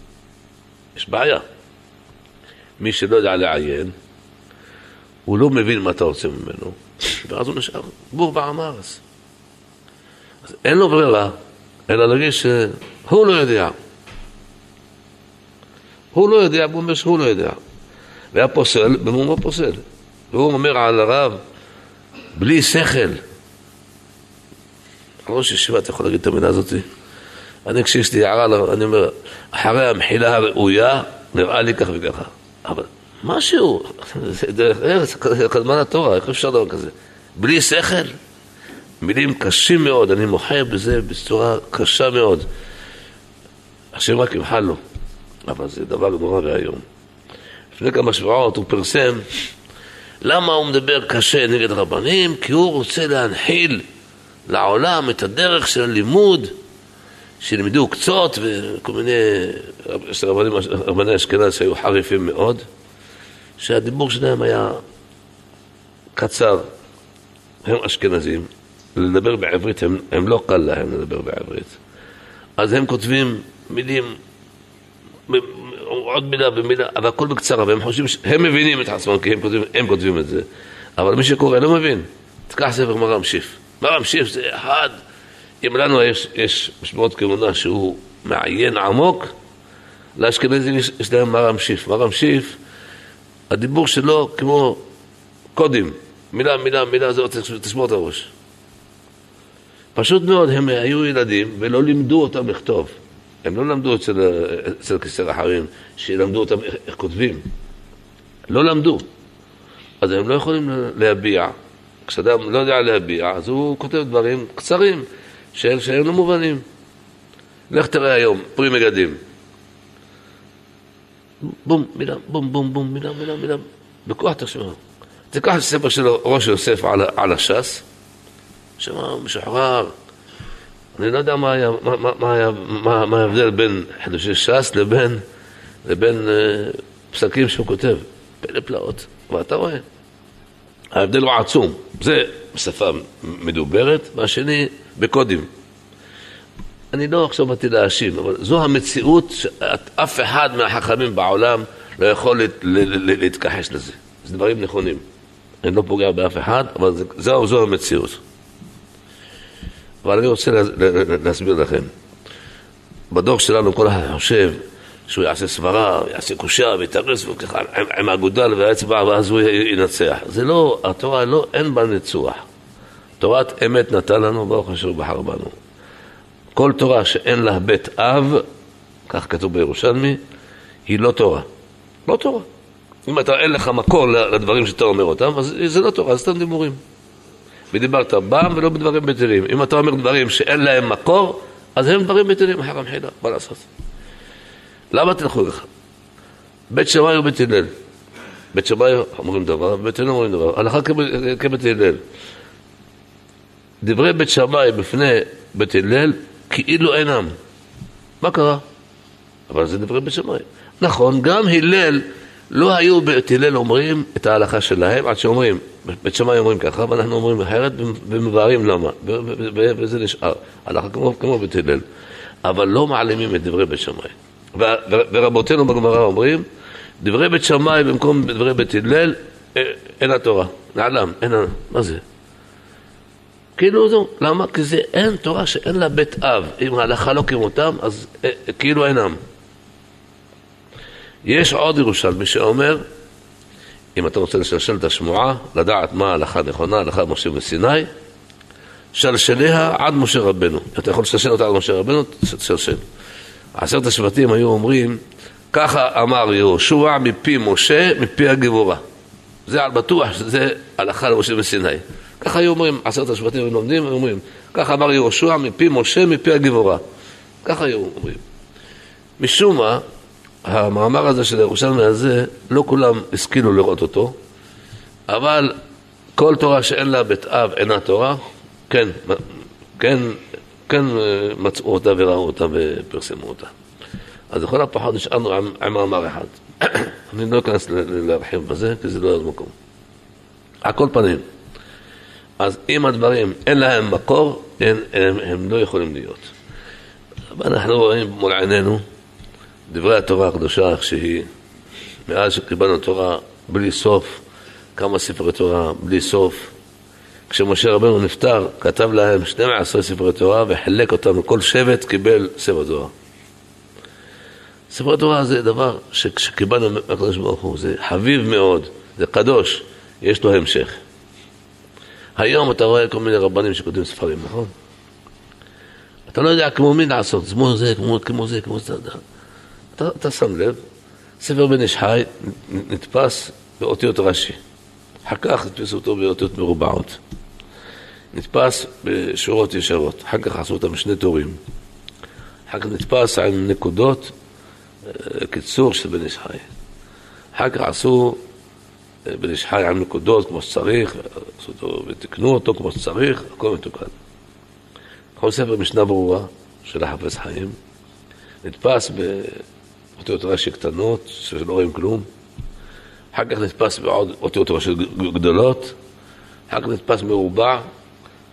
יש בעיה. מי שלא יודע לעיין, הוא לא מבין מה אתה רוצה ממנו, ואז הוא נשאר בור בעם הארץ. אז אין לו ברירה, אלא להגיד שהוא לא יודע. הוא לא יודע, הוא אומר שהוא לא יודע. והפוסל במומו פוסל. והוא אומר על הרב, בלי שכל. ראש ישיבה, אתה יכול להגיד את המילה הזאת? אני, כשיש לי הערה, אני אומר, אחרי המחילה הראויה, נראה לי כך וככה. אבל משהו, זה דרך ארץ, קדמן התורה, איך אפשר דבר כזה? בלי שכל? מילים קשים מאוד, אני מוחה בזה בצורה קשה מאוד. השם רק ימחל לו. אבל זה דבר נורא ואיום. לפני כמה שבועות הוא פרסם למה הוא מדבר קשה נגד רבנים? כי הוא רוצה להנחיל לעולם את הדרך של הלימוד שלימדו קצות וכל מיני, יש רבנים, רבני אשכנז שהיו חריפים מאוד, שהדיבור שלהם היה קצר, הם אשכנזים, לדבר בעברית, הם, הם לא קל להם לדבר בעברית. אז הם כותבים מילים, עוד מילה ומילה, אבל הכל בקצרה, והם חושבים, הם מבינים את עצמם כי הם כותבים, הם כותבים את זה, אבל מי שקורא לא מבין. תקח ספר מרם שיף. מרם שיף זה אחד, אם לנו יש, יש משמעות כהונה שהוא מעיין עמוק, לאשכנזים יש, יש להם מרם שיף. מרם שיף, הדיבור שלו כמו קודים, מילה, מילה, מילה, זהו, תשמור את הראש. פשוט מאוד, הם היו ילדים ולא לימדו אותם לכתוב. הם לא למדו אצל, אצל כיסר אחרים, שילמדו אותם איך, איך כותבים. לא למדו. אז הם לא יכולים להביע. כשאדם לא יודע להביע, אז הוא כותב דברים קצרים, שהם, שהם לא מובנים. לך תראה היום, פרי מגדים. בום, מילה, בום, בום, בום, מילה, מילה, מילה. בכוח תשמע. תיקח את הספר של ראש יוסף על, על הש"ס, שמה משוחרר. אני לא יודע מה היה, מה, מה, מה, היה, מה, מה ההבדל בין חידושי ש"ס לבין, לבין אה, פסקים שהוא כותב. פלא פלאות, ואתה רואה. ההבדל הוא עצום. זה בשפה מדוברת, והשני בקודים. אני לא עכשיו באתי להאשים, אבל זו המציאות שאף אחד מהחכמים בעולם לא יכול להתכחש לזה. זה דברים נכונים. אני לא פוגע באף אחד, אבל זו, זו המציאות. אבל אני רוצה להסביר לכם. בדור שלנו כל אחד חושב שהוא יעשה סברה, יעשה קושה ויתרס וככה עם, עם האגודל והאצבע ואז הוא ינצח. זה לא, התורה לא, אין בה ניצוח. תורת אמת נתן לנו, ברוך השם בחר בנו. כל תורה שאין לה בית אב, כך כתוב בירושלמי, היא לא תורה. לא תורה. אם אתה אין לך מקור לדברים שאתה אומר אותם, אז זה לא תורה, זה סתם דיבורים. ודיברת בם ולא בדברים בטלים. אם אתה אומר דברים שאין להם מקור, אז הם דברים בטלים, חרם חילה, מה לעשות? למה תלכו לך? בית שמאי ובית הלל. בית שמאי אומרים דבר, ובית הלל אומרים דבר. הלכה כבית הלל. דברי בית שמאי בפני בית הלל כאילו אינם. מה קרה? אבל זה דברי בית שמאי. נכון, גם הלל, לא היו בית הלל אומרים את ההלכה שלהם, עד שאומרים, בית שמאי אומרים ככה, ואנחנו אומרים אחרת, ומבארים למה, וזה נשאר. הלכה כמו, כמו בית הלל. אבל לא מעלימים את דברי בית שמאי. ורבותינו בגמרא אומרים, דברי בית שמאי במקום דברי בית הלל, אה, אין התורה, נעלם, אין, מה זה? כאילו זו, למה? כי זה אין תורה שאין לה בית אב. אם ההלכה לא כמותם, אז אה, כאילו אינם. יש עוד ירושלמי שאומר, אם אתה רוצה לשלשל את השמועה, לדעת מה ההלכה הנכונה, הלכה משה וסיני, שלשליה עד משה רבנו. אתה יכול לשלשל אותה עד משה רבנו, תשלשל. עשרת השבטים היו אומרים, ככה אמר יהושע מפי משה, מפי הגבורה. זה על בטוח, זה הלכה למשה וסיני. ככה היו אומרים, עשרת השבטים היו לומדים, היו אומרים, ככה אמר יהושע מפי משה, מפי הגבורה. ככה היו אומרים. משום מה, המאמר הזה של הירושלמי הזה, לא כולם השכילו לראות אותו, אבל כל תורה שאין לה בית אב אינה תורה, כן, כן כן אה, מצאו אותה וראו אותה ופרסמו אותה. אז לכל הפחות נשארנו עם, מאמר אחד. אני לא אכנס להרחיב בזה, כי זה לא המקום. על כל פנים, אז אם הדברים אין להם מקור, אין, הם, הם לא יכולים להיות. ואנחנו רואים מול עינינו דברי התורה הקדושה איך שהיא, מאז שקיבלנו תורה בלי סוף, כמה ספרי תורה בלי סוף, כשמשה רבנו נפטר, כתב להם 12 ספרי תורה וחילק אותם, כל שבט קיבל ספר תורה. ספרי תורה זה דבר שכשקיבלנו מהקדוש ברוך הוא, זה חביב מאוד, זה קדוש, יש לו המשך. היום אתה רואה כל מיני רבנים שכותבים ספרים, נכון? אתה לא יודע כמו מי לעשות, כמו זה, כמו, כמו זה, כמו זה, אתה, אתה שם לב, ספר בן איש חי נתפס באותיות רש"י. אחר כך נתפסו אותו באותיות מרובעות. נתפס בשורות ישרות, אחר כך עשו אותם בשני תורים. אחר כך נתפס עם נקודות, אה, קיצור של בן איש חי. אחר כך עשו אה, בן איש חי עם נקודות כמו שצריך, עשו אותו ותיקנו אותו כמו שצריך, הכל מתוקן. כל ספר משנה ברורה, של החפץ חיים, נתפס באותיות רש"י קטנות, שלא רואים כלום, אחר כך נתפס בעוד אותיות רש"י גדולות, אחר כך נתפס מרובע,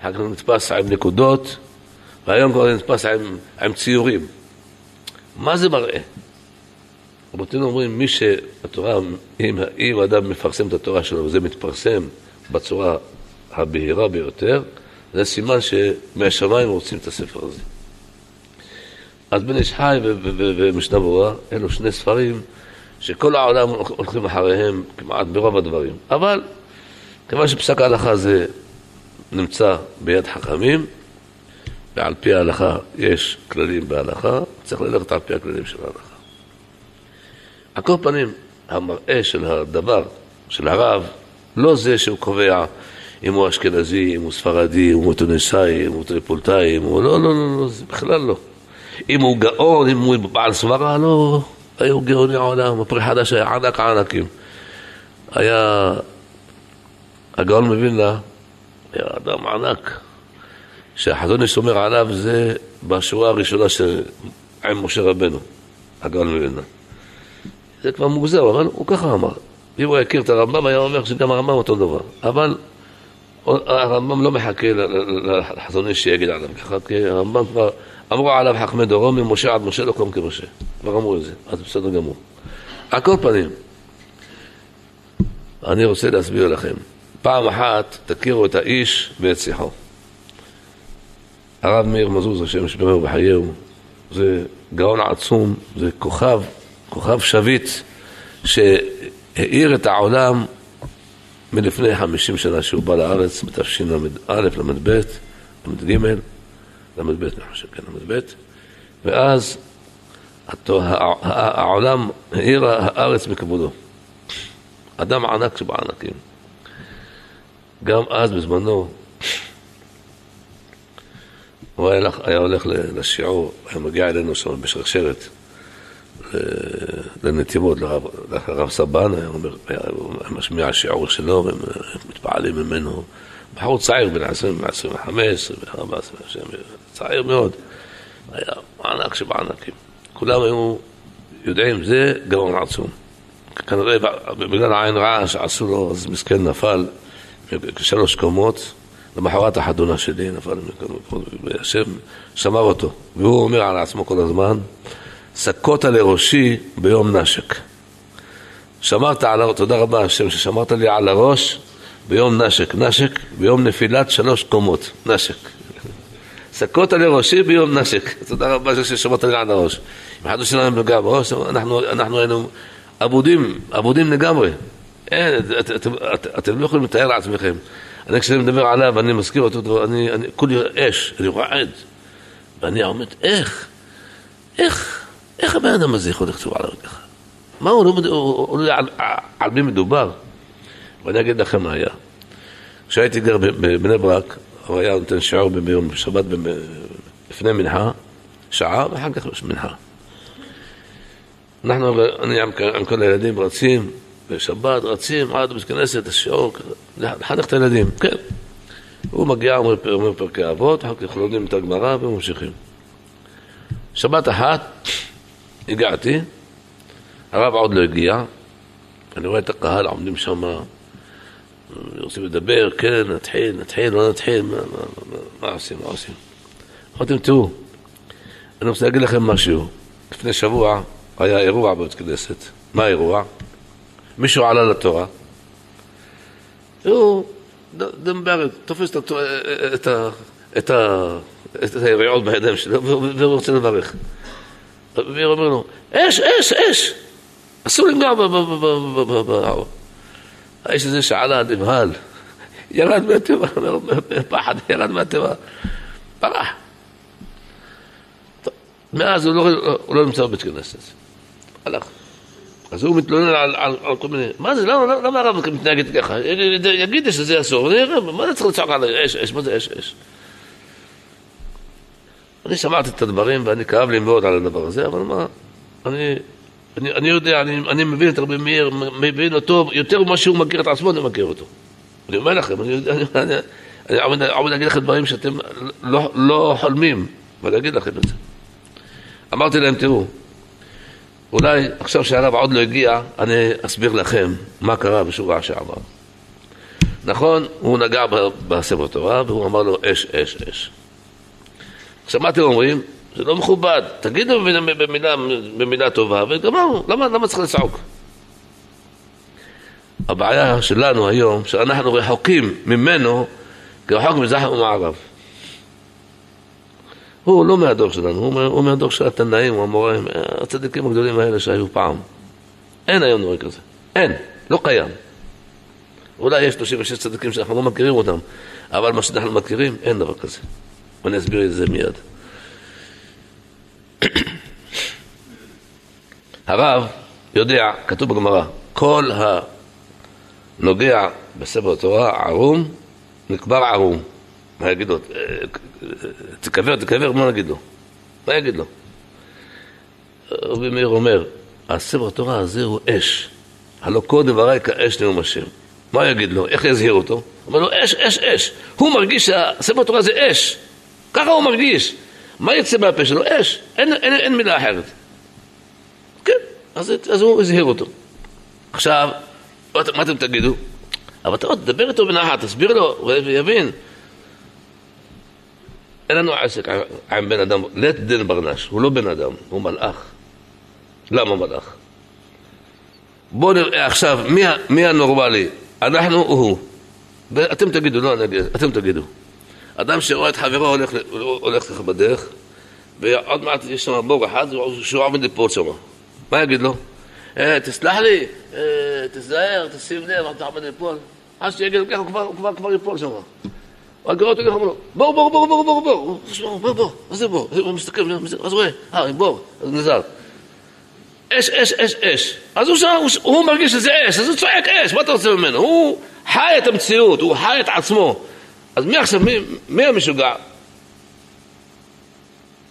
אחר כך נתפס עם נקודות, והיום כבר נתפס עם, עם ציורים. מה זה מראה? רבותינו אומרים, מי שהתורה, אם, אם אדם מפרסם את התורה שלו וזה מתפרסם בצורה הבהירה ביותר, זה סימן שמהשמיים רוצים את הספר הזה. אז בן איש חי ומשנה ברורה, אלו שני ספרים שכל העולם הולכים אחריהם כמעט ברוב הדברים. אבל כיוון שפסק ההלכה זה נמצא ביד חכמים, ועל פי ההלכה יש כללים בהלכה, צריך ללכת על פי הכללים של ההלכה. על כל פנים, המראה של הדבר, של הרב, לא זה שהוא קובע אם הוא אשכנזי, אם הוא ספרדי, אם הוא טוניסאי, אם הוא טריפוליטאי, אם הוא... לא, לא, לא, לא, זה בכלל לא. אם הוא גאון, אם הוא בעל סברה, לא. היו גאוני העולם, הפרי חדש היה ענק ענקים. היה... הגאון מווילנה היה אדם ענק, שהחזון איש עליו זה בשורה הראשונה של עם משה רבנו, הגאון מווילנה. זה כבר מוגזר, אבל הוא ככה אמר. אם הוא הכיר את הרמב"ם, היה אומר שגם הרמב"ם אותו דבר. אבל הרמב"ם לא מחכה לחזון איש שיגיד עליו ככה, כי הרמב"ם כבר אמרו עליו חכמי דורו, ממשה עד משה לא קום כמשה. כבר אמרו את זה, אז בסדר גמור. על כל פנים, אני רוצה להסביר לכם. פעם אחת תכירו את האיש ואת שיחו. הרב מאיר מזוז, השם ישמרו בחייהו, זה גאון עצום, זה כוכב, כוכב שביט, שהאיר את העולם מלפני חמישים שנה שהוא בא לארץ, בתשל"א, ל"ב, ל"ג, ל"ב, אני חושב, כן, ל"ב, ואז העולם האיר הארץ מכבודו. אדם ענק שבענקים. גם אז בזמנו הוא היה הולך לשיעור, היה מגיע אלינו שם בשרשרת לנתיבות, לרב, סבן, היה, משמיע שיעור שלו, והם מתפעלים ממנו. בחור צעיר, בן 20, 25, 24, צעיר מאוד. היה ענק שבענקים. כולם היו יודעים, זה גאון עצום. כנראה בגלל העין רעה שעשו לו, אז מסכן נפל שלוש קומות, למחרת החתונה שלי נפל והשם שמר אותו. והוא אומר על עצמו כל הזמן, סקות לראשי ביום נשק. שמרת על הראש, תודה רבה השם ששמרת לי על הראש ביום נשק. נשק ביום נפילת שלוש קומות, נשק. סקות לראשי ביום נשק. תודה רבה ששמרת לי על הראש. אם אחד שלנו נגע בראש, אנחנו, אנחנו היינו אבודים, אבודים לגמרי. אין, את, את, את, אתם לא יכולים לתאר לעצמכם. אני כשאני מדבר עליו, אני מזכיר אותו, אני, אני כולי אש, אני רועד. ואני עומד, איך? איך? איך הבן אדם הזה יכול לכתוב עליו ככה? מה הוא לא יודע על, על מי מדובר? ואני אגיד לכם מה היה. כשהייתי גר בבני ברק, הוא היה נותן שיעור ביום שבת לפני מנחה, שעה, ואחר כך מנחה. אנחנו, אני עם כל הילדים רצים, בשבת רצים עד בית כנסת, השיעור, לחנך את הילדים, כן. הוא מגיע, אומר פרקי אבות, אחר כך לומדים את הגמרא וממשיכים. שבת אחת הגעתי, הרב עוד לא הגיע, אני רואה את הקהל עומדים שם, רוצים לדבר, כן, נתחיל, נתחיל, לא נתחיל, מה, מה, מה, מה עושים, מה עושים? אמרתם, תראו, אני רוצה להגיד לכם משהו. לפני שבוע היה אירוע בבית כנסת. מה האירוע? מישהו עלה לתורה, הוא דמבר, תופס את היריעות בידיים שלו והוא רוצה לברך. והוא אומר לו, אש, אש, אש! אסור לנגוע ב... האיש הזה שעלה נבהל, ירד מהטבע, פחד, ירד מהטבע, פרח. מאז הוא לא נמצא בבית כנסת, הלך. אז הוא מתלונן על, על, על כל מיני, מה זה, למה, למה הרב מתנהגת ככה? יגיד שזה אסור, מה זה צריך לצעוק על אש, אש, מה זה אש, אש? אני שמעתי את הדברים ואני כאב לי מאוד על הדבר הזה, אבל מה, אני, אני, אני יודע, אני, אני מבין את רבי מאיר, מבין אותו יותר ממה שהוא מכיר את עצמו, אני מכיר אותו. אני אומר לכם, אני, אני, אני, אני עומד להגיד לכם דברים שאתם לא, לא חולמים, ואני אגיד לכם את זה. אמרתי להם, תראו, אולי עכשיו שהרב עוד לא הגיע, אני אסביר לכם מה קרה בשבוע שעבר. נכון, הוא נגע בספר תורה והוא אמר לו אש, אש, אש. עכשיו מה אתם אומרים? זה לא מכובד, תגידו במילה, במילה, במילה טובה וגמרנו, למה, למה צריך לצעוק? הבעיה שלנו היום, שאנחנו רחוקים ממנו כרחוק מזרח ומערב. הוא לא מהדור שלנו, הוא, הוא מהדור של התנאים, המוראים, הצדיקים הגדולים האלה שהיו פעם. אין היום דבר כזה, אין, לא קיים. אולי יש 36 צדיקים שאנחנו לא מכירים אותם, אבל מה שאנחנו מכירים, אין דבר כזה. ואני אסביר את זה מיד. הרב יודע, כתוב בגמרא, כל הנוגע בספר התורה ערום, נקבר ערום. מה יגיד לו? תקבר, תקבר, מה נגיד לו? מה יגיד לו? רבי מאיר אומר, הספר התורה הזה הוא אש. הלא כל דבריי כאש נאום השם. מה יגיד לו? איך יזהיר אותו? אומר לו, אש, אש, אש. הוא מרגיש שהספר התורה זה אש. ככה הוא מרגיש. מה יצא מהפה שלו? אש. אין, אין, אין מילה אחרת. כן, אז, אז הוא הזהיר אותו. עכשיו, מה אתם תגידו? אבל אתה עוד תדבר איתו בנחת, תסביר לו ויבין. אין לנו עסק עם בן אדם, לית דין ברנש, הוא לא בן אדם, הוא מלאך. למה מלאך? בואו נראה עכשיו, מי, מי הנורמלי? אנחנו או הוא? ואתם תגידו, לא אני אגיד, אתם תגידו. אדם שרואה את חברו הולך, לך בדרך, ועוד מעט יש שם בור אחד שהוא עומד לפרוץ שם. מה יגיד לו? אה, תסלח לי, אה, תזהר, תשים לב, אתה עומד ליפול. אז שיגיד כן, לו ככה, הוא כבר, כבר, יפול ייפול שם. הוא קורא אותו ככה, הוא אומר לו, בור, בור, בור, בור, בור, בור. הוא בור, מה זה בור? הוא מסתכל, אז רואה, אה, בור, אז נזהר. אש, אש, אש, אש. אז הוא, שם, הוא מרגיש שזה אש, אז הוא צועק אש, מה אתה רוצה ממנו? הוא חי את המציאות, הוא חי את עצמו. אז מי עכשיו, מי, מי המשוגע?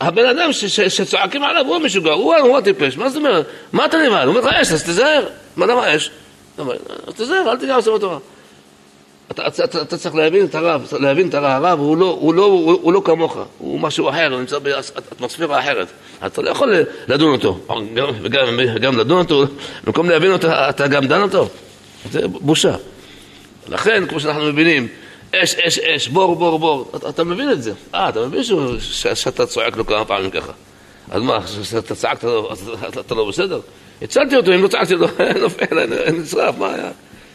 הבן אדם ש, ש, שצועקים עליו הוא המשוגע, הוא, הוא הטיפש, מה זאת אומרת? מה אתה נבהל? הוא אומר לך אש, אז תיזהר. מה למה אש? אז תיזהר, אל תיגע בספר תורה. אתה, אתה, אתה, אתה צריך להבין את הרב, להבין את הרב, הרב הוא לא, הוא, לא, הוא, הוא לא כמוך, הוא משהו אחר, הוא נמצא באטמוספירה אחרת. אתה לא יכול לדון אותו, גם, וגם, גם לדון אותו, במקום להבין אותו, אתה גם דן אותו. זה בושה. לכן, כמו שאנחנו מבינים, אש, אש, אש, בור, בור, בור, אתה, אתה מבין את זה. אה, אתה מבין שהוא, ש, שאתה צועק לו כמה פעמים ככה. אז מה, כשאתה צעקת, אתה, אתה לא בסדר? הצלתי אותו, אם לא צעקתי לו, נופל, נשרף, מה היה?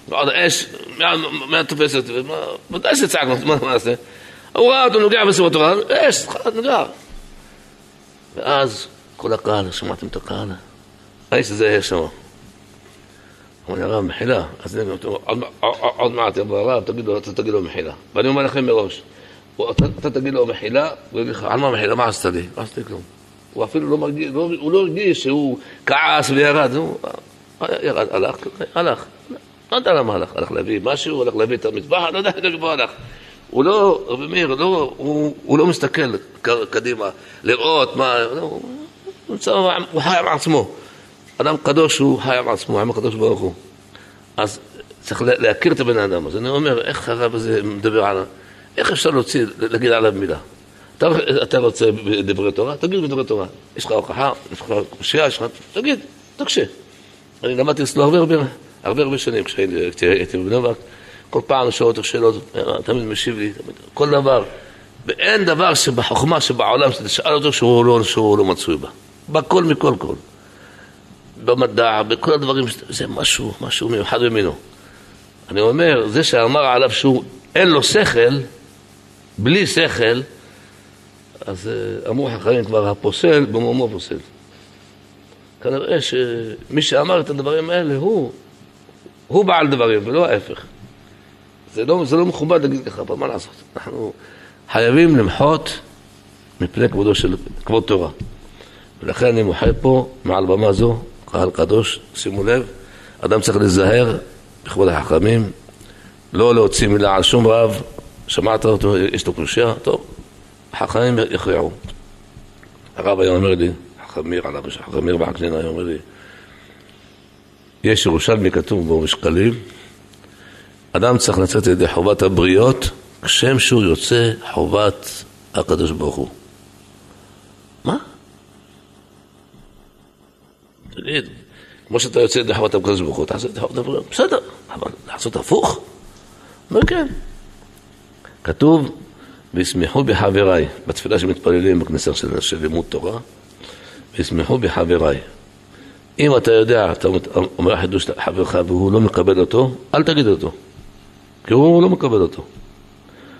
ועוד אש, מה תופס אותי? ודאי שצעקנו, מה נעשה? הוא ראה אותו נוגע בסביבות התורה, אש, נוגע. ואז כל הקהל, שמעתם את הקהל? האיש הזה היה שם. לי, הרב, מחילה. אז עוד מעט יבוא הרב, תגיד לו, תגיד לו מחילה. ואני אומר לכם מראש, אתה תגיד לו מחילה, הוא יגיד לך, על מה מחילה? מה עשית לי? לא עשיתי כלום. הוא אפילו לא מרגיש, הוא לא הרגיש שהוא כעס וירד, הוא ירד, הלך, הלך. לא יודע למה הלך, הלך להביא משהו, הלך להביא את המטבח, לא יודע איפה הלך. הוא לא, רבי מאיר, לא, הוא לא מסתכל קדימה, לראות מה, לא, הוא, נמצא, הוא חי עם עצמו. אדם קדוש הוא חי עם עצמו, עם הקדוש ברוך הוא. אז צריך להכיר את הבן אדם. אז אני אומר, איך הרב הזה מדבר עליו? איך אפשר להוציא, להגיד עליו מילה? אתה, אתה רוצה דברי תורה? תגיד בדברי תורה. יש לך הוכחה, יש לך קושייה, יש לך... תגיד, תקשה. אני למדתי אצלו הרבה הרבה הרבה הרבה שנים כשהייתי בבני ברק, כל פעם שואל אותו שאלות, תמיד משיב לי, כל דבר. ואין דבר שבחוכמה שבעולם שתשאל אותו שהוא לא, שהוא לא מצוי בה. בכל מכל כל. במדע, בכל הדברים, זה משהו, משהו מיוחד במינו. אני אומר, זה שאמר עליו שהוא אין לו שכל, בלי שכל, אז אה, אמרו חכמים כבר, הפוסל במומו פוסל. כנראה שמי שאמר את הדברים האלה הוא הוא בעל דברים ולא ההפך. זה לא, זה לא מכובד להגיד ככה, אבל מה לעשות? אנחנו חייבים למחות מפני כבודו של כבוד תורה. ולכן אני מוחה פה, מעל במה זו, קהל קדוש, שימו לב, אדם צריך להיזהר בכבוד החכמים, לא להוציא מילה על שום רב, שמעת אותו, יש לו קושייה, טוב, החכמים יכריעו. הרב היה אומר לי, חכמיר עליו, חכמיר בעקנין היה אומר לי, יש ירושלמי כתוב בו משקלים, אדם צריך לצאת ידי חובת הבריות כשם שהוא יוצא חובת הקדוש ברוך הוא. מה? תגיד, כמו שאתה יוצא ידי חוות הקדוש ברוך הוא, תעשה את חוות הבריאה, בסדר, אבל לעשות הפוך? אומר כן. כתוב, וישמחו בחבריי, בתפילה שמתפללים בכניסה של, לימוד תורה, וישמחו בחבריי. אם אתה יודע, אתה אומר החידוש לחברך והוא לא מקבל אותו, אל תגיד אותו, כי הוא לא מקבל אותו.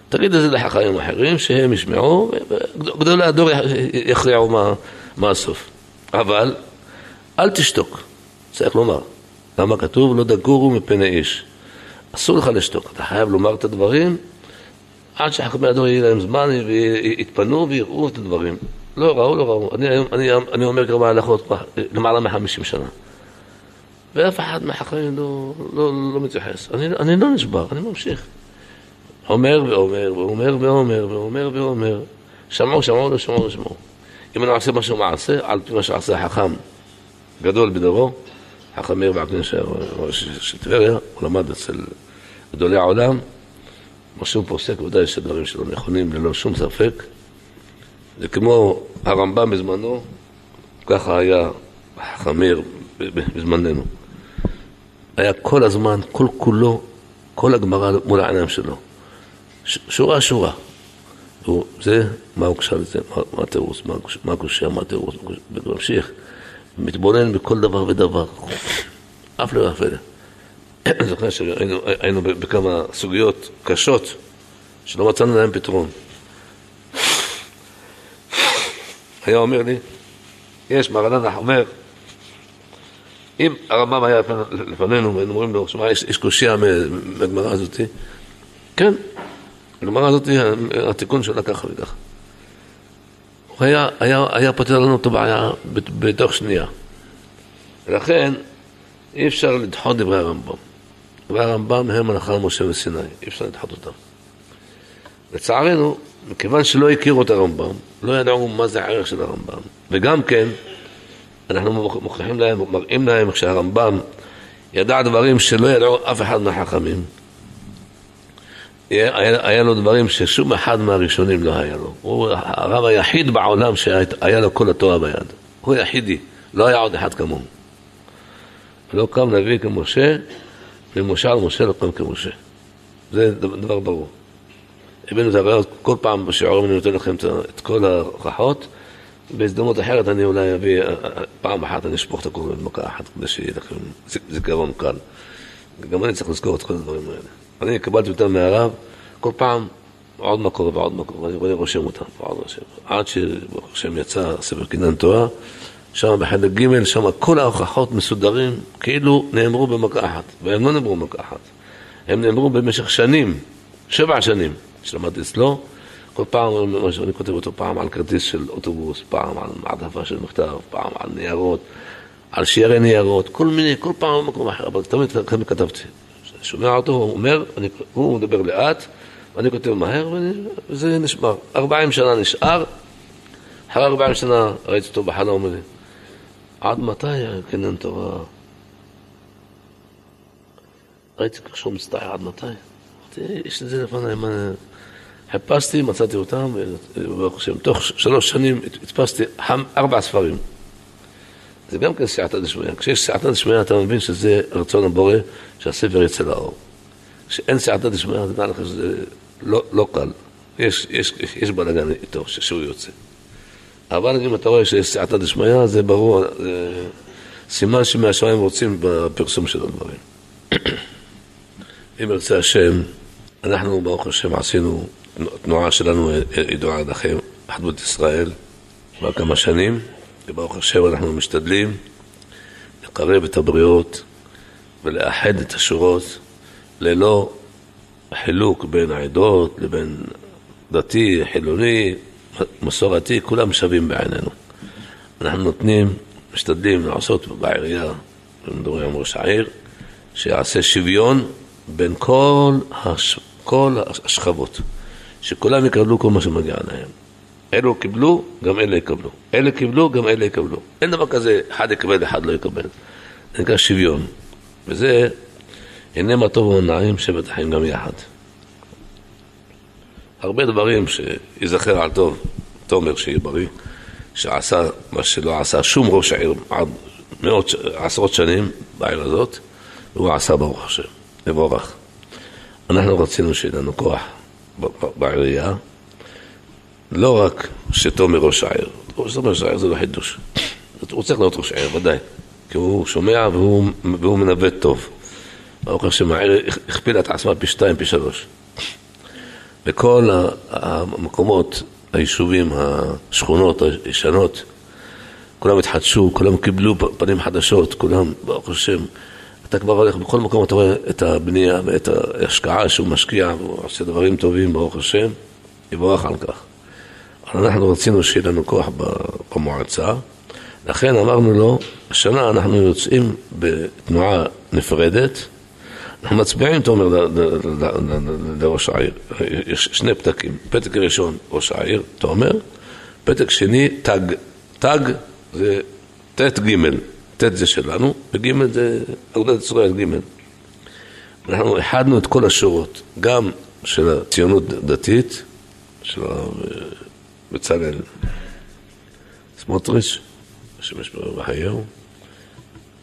תגיד את זה לחכמים אחרים, שהם ישמעו, וגדולי הדור יכריעו מה, מה הסוף. אבל אל תשתוק, צריך לומר. למה כתוב לא דגורו מפני איש. אסור לך לשתוק, אתה חייב לומר את הדברים עד שחכמי הדור יהיה להם זמן ויתפנו ויראו את הדברים. לא ראו, לא ראו. אני, אני, אני אומר כבר מהלכות למעלה מחמישים שנה. ואף אחד מהחכמים לא, לא, לא מתייחס. אני, אני לא נשבר, אני ממשיך. אומר ואומר ואומר ואומר ואומר ואומר. שמעו, שמעו, לא שמעו, לא שמעו. אם אני עושה משהו מעשה, על פי מה שעשה החכם גדול בדורו, חכם מאיר בעקנין של טבריה, הוא למד אצל גדולי העולם, מה שהוא פוסק, ודאי שדברים שלו נכונים ללא שום ספק. זה כמו הרמב"ם בזמנו, ככה היה חכם מאיר בזמננו. היה כל הזמן, כל כולו, כל הגמרא מול העיניים שלו. שורה שורה. זה, מה הוא קשר לזה, מה התירוץ, מה הקושייה, מה התירוץ, וממשיך. מתבונן בכל דבר ודבר, אף לא יפה. אני זוכר שהיינו בכמה סוגיות קשות שלא מצאנו להן פתרון. היה אומר לי, יש מרנן אומר, אם הרמב"ם היה לפנינו והיינו אומרים לו, שמע, יש קושייה מהגמרא הזאתי, כן, הגמרא הזאתי, התיקון שלה ככה וככה. הוא היה, היה, היה פותר לנו את הבעיה בתוך שנייה. ולכן אי אפשר לדחות דברי הרמב"ם. דברי הרמב"ם הם הלכה למשה וסיני, אי אפשר לדחות אותם. לצערנו, מכיוון שלא הכירו את הרמב"ם, לא ידעו מה זה הערך של הרמב"ם. וגם כן, אנחנו מוכיחים להם, מראים להם שהרמב"ם ידע דברים שלא ידעו אף אחד מהחכמים. היה, היה לו דברים ששום אחד מהראשונים לא היה לו. הוא הרב היחיד בעולם שהיה לו כל התורה ביד. הוא היחידי, לא היה עוד אחד כמוהו. לא קם נביא כמשה, ומשה על משה לא קם כמשה. זה דבר ברור. הבאנו את הראיות, כל פעם בשיעורים אני נותן לכם את כל ההוכחות. בהזדמנות אחרת אני אולי אביא, פעם אחת אני אשפוך את הכל במכה אחת כדי שיהיה לכם זיכרון קל. גם אני צריך לזכור את כל הדברים האלה. אני קיבלתי אותם מהרב, כל פעם עוד מקור ועוד מקור, ואני רושם אותם, ועוד רושם. עד שברוך השם יצא ספר קינן תורה, שם בחלק ג', שם כל ההוכחות מסודרים, כאילו נאמרו במכה אחת, והם לא נאמרו במכה אחת. הם נאמרו במשך שנים, שבע שנים, שלמדתי אצלו. כל פעם, אני כותב אותו פעם על כרטיס של אוטובוס, פעם על מעטפה של מכתב, פעם על ניירות, על שיירי ניירות, כל מיני, כל פעם במקום אחר, אבל תמיד כתבתי. שומע אותו, הוא אומר, אני, הוא מדבר לאט, ואני כותב מהר, וזה נשמר. ארבעים שנה נשאר, אחרי ארבעים שנה ראיתי אותו בחלום, אומר לי, עד מתי קנן תורה? ראיתי שהוא מצטער עד מתי? יש את זה לפניי, חיפשתי, מצאתי אותם, וברוך השם, תוך שלוש שנים הדפסתי ארבע ספרים. זה גם כן סייעתא דשמיא. כשיש סייעתא דשמיא אתה מבין שזה רצון הבורא שהספר יצא לאור. כשאין סייעתא דשמיא, אתה יודע לך שזה לא, לא קל. יש, יש, יש בלאגן איתו שהוא יוצא. אבל אם אתה רואה שיש סייעתא דשמיא, זה ברור, זה סימן שמהשמיים רוצים בפרסום של הדברים. אם ירצה השם, אנחנו ברוך השם עשינו, התנועה שלנו ידועה לכם, אחדות ישראל, כבר כמה שנים. וברוך השם אנחנו משתדלים לקרב את הבריות ולאחד את השורות ללא חילוק בין העדות לבין דתי, חילוני, מסורתי, כולם שווים בעינינו. אנחנו נותנים, משתדלים לעשות בעירייה, מדברים עם ראש העיר, שיעשה שוויון בין כל, הש... כל השכבות, שכולם יקבלו כל מה שמגיע להם. אלו קיבלו, גם אלה יקבלו. אלה קיבלו, גם אלה יקבלו. אין דבר כזה, אחד יקבל, אחד לא יקבל. זה נקרא שוויון. וזה, הנה מה טוב ונעים שבט החיים גם יחד. הרבה דברים שיזכר על טוב, תומר שיהיה בריא, שעשה מה שלא עשה שום ראש העיר עד מאות, עשרות שנים בעיר הזאת, והוא עשה ברוך השם, מבורך. אנחנו רצינו שיהיה לנו כוח בעירייה, לא רק שתומר ראש העיר, תומר ראש העיר זה לא חידוש, הוא צריך להיות ראש העיר, ודאי, כי הוא שומע והוא, והוא מנווט טוב. ברוך השם, העיר הכפילה את עצמה פי שתיים, פי שלוש. בכל המקומות, היישובים, השכונות הישנות, כולם התחדשו, כולם קיבלו פנים חדשות, כולם, ברוך השם, אתה כבר הולך, בכל מקום אתה רואה את הבנייה ואת ההשקעה שהוא משקיע והוא עושה דברים טובים, ברוך השם, יבורך על כך. אנחנו רצינו שיהיה לנו כוח במועצה, לכן אמרנו לו, השנה אנחנו יוצאים בתנועה נפרדת, אנחנו מצביעים, אתה אומר, לראש העיר. יש שני פתקים. פתק ראשון, ראש העיר, אתה אומר, פתק שני, תג. תג זה ט' ג', ט' זה שלנו, וג' זה אגודת ישראל ג'. אנחנו איחדנו את כל השורות, גם של הציונות דתית, של בצלאל סמוטריץ', שמש בחייהו,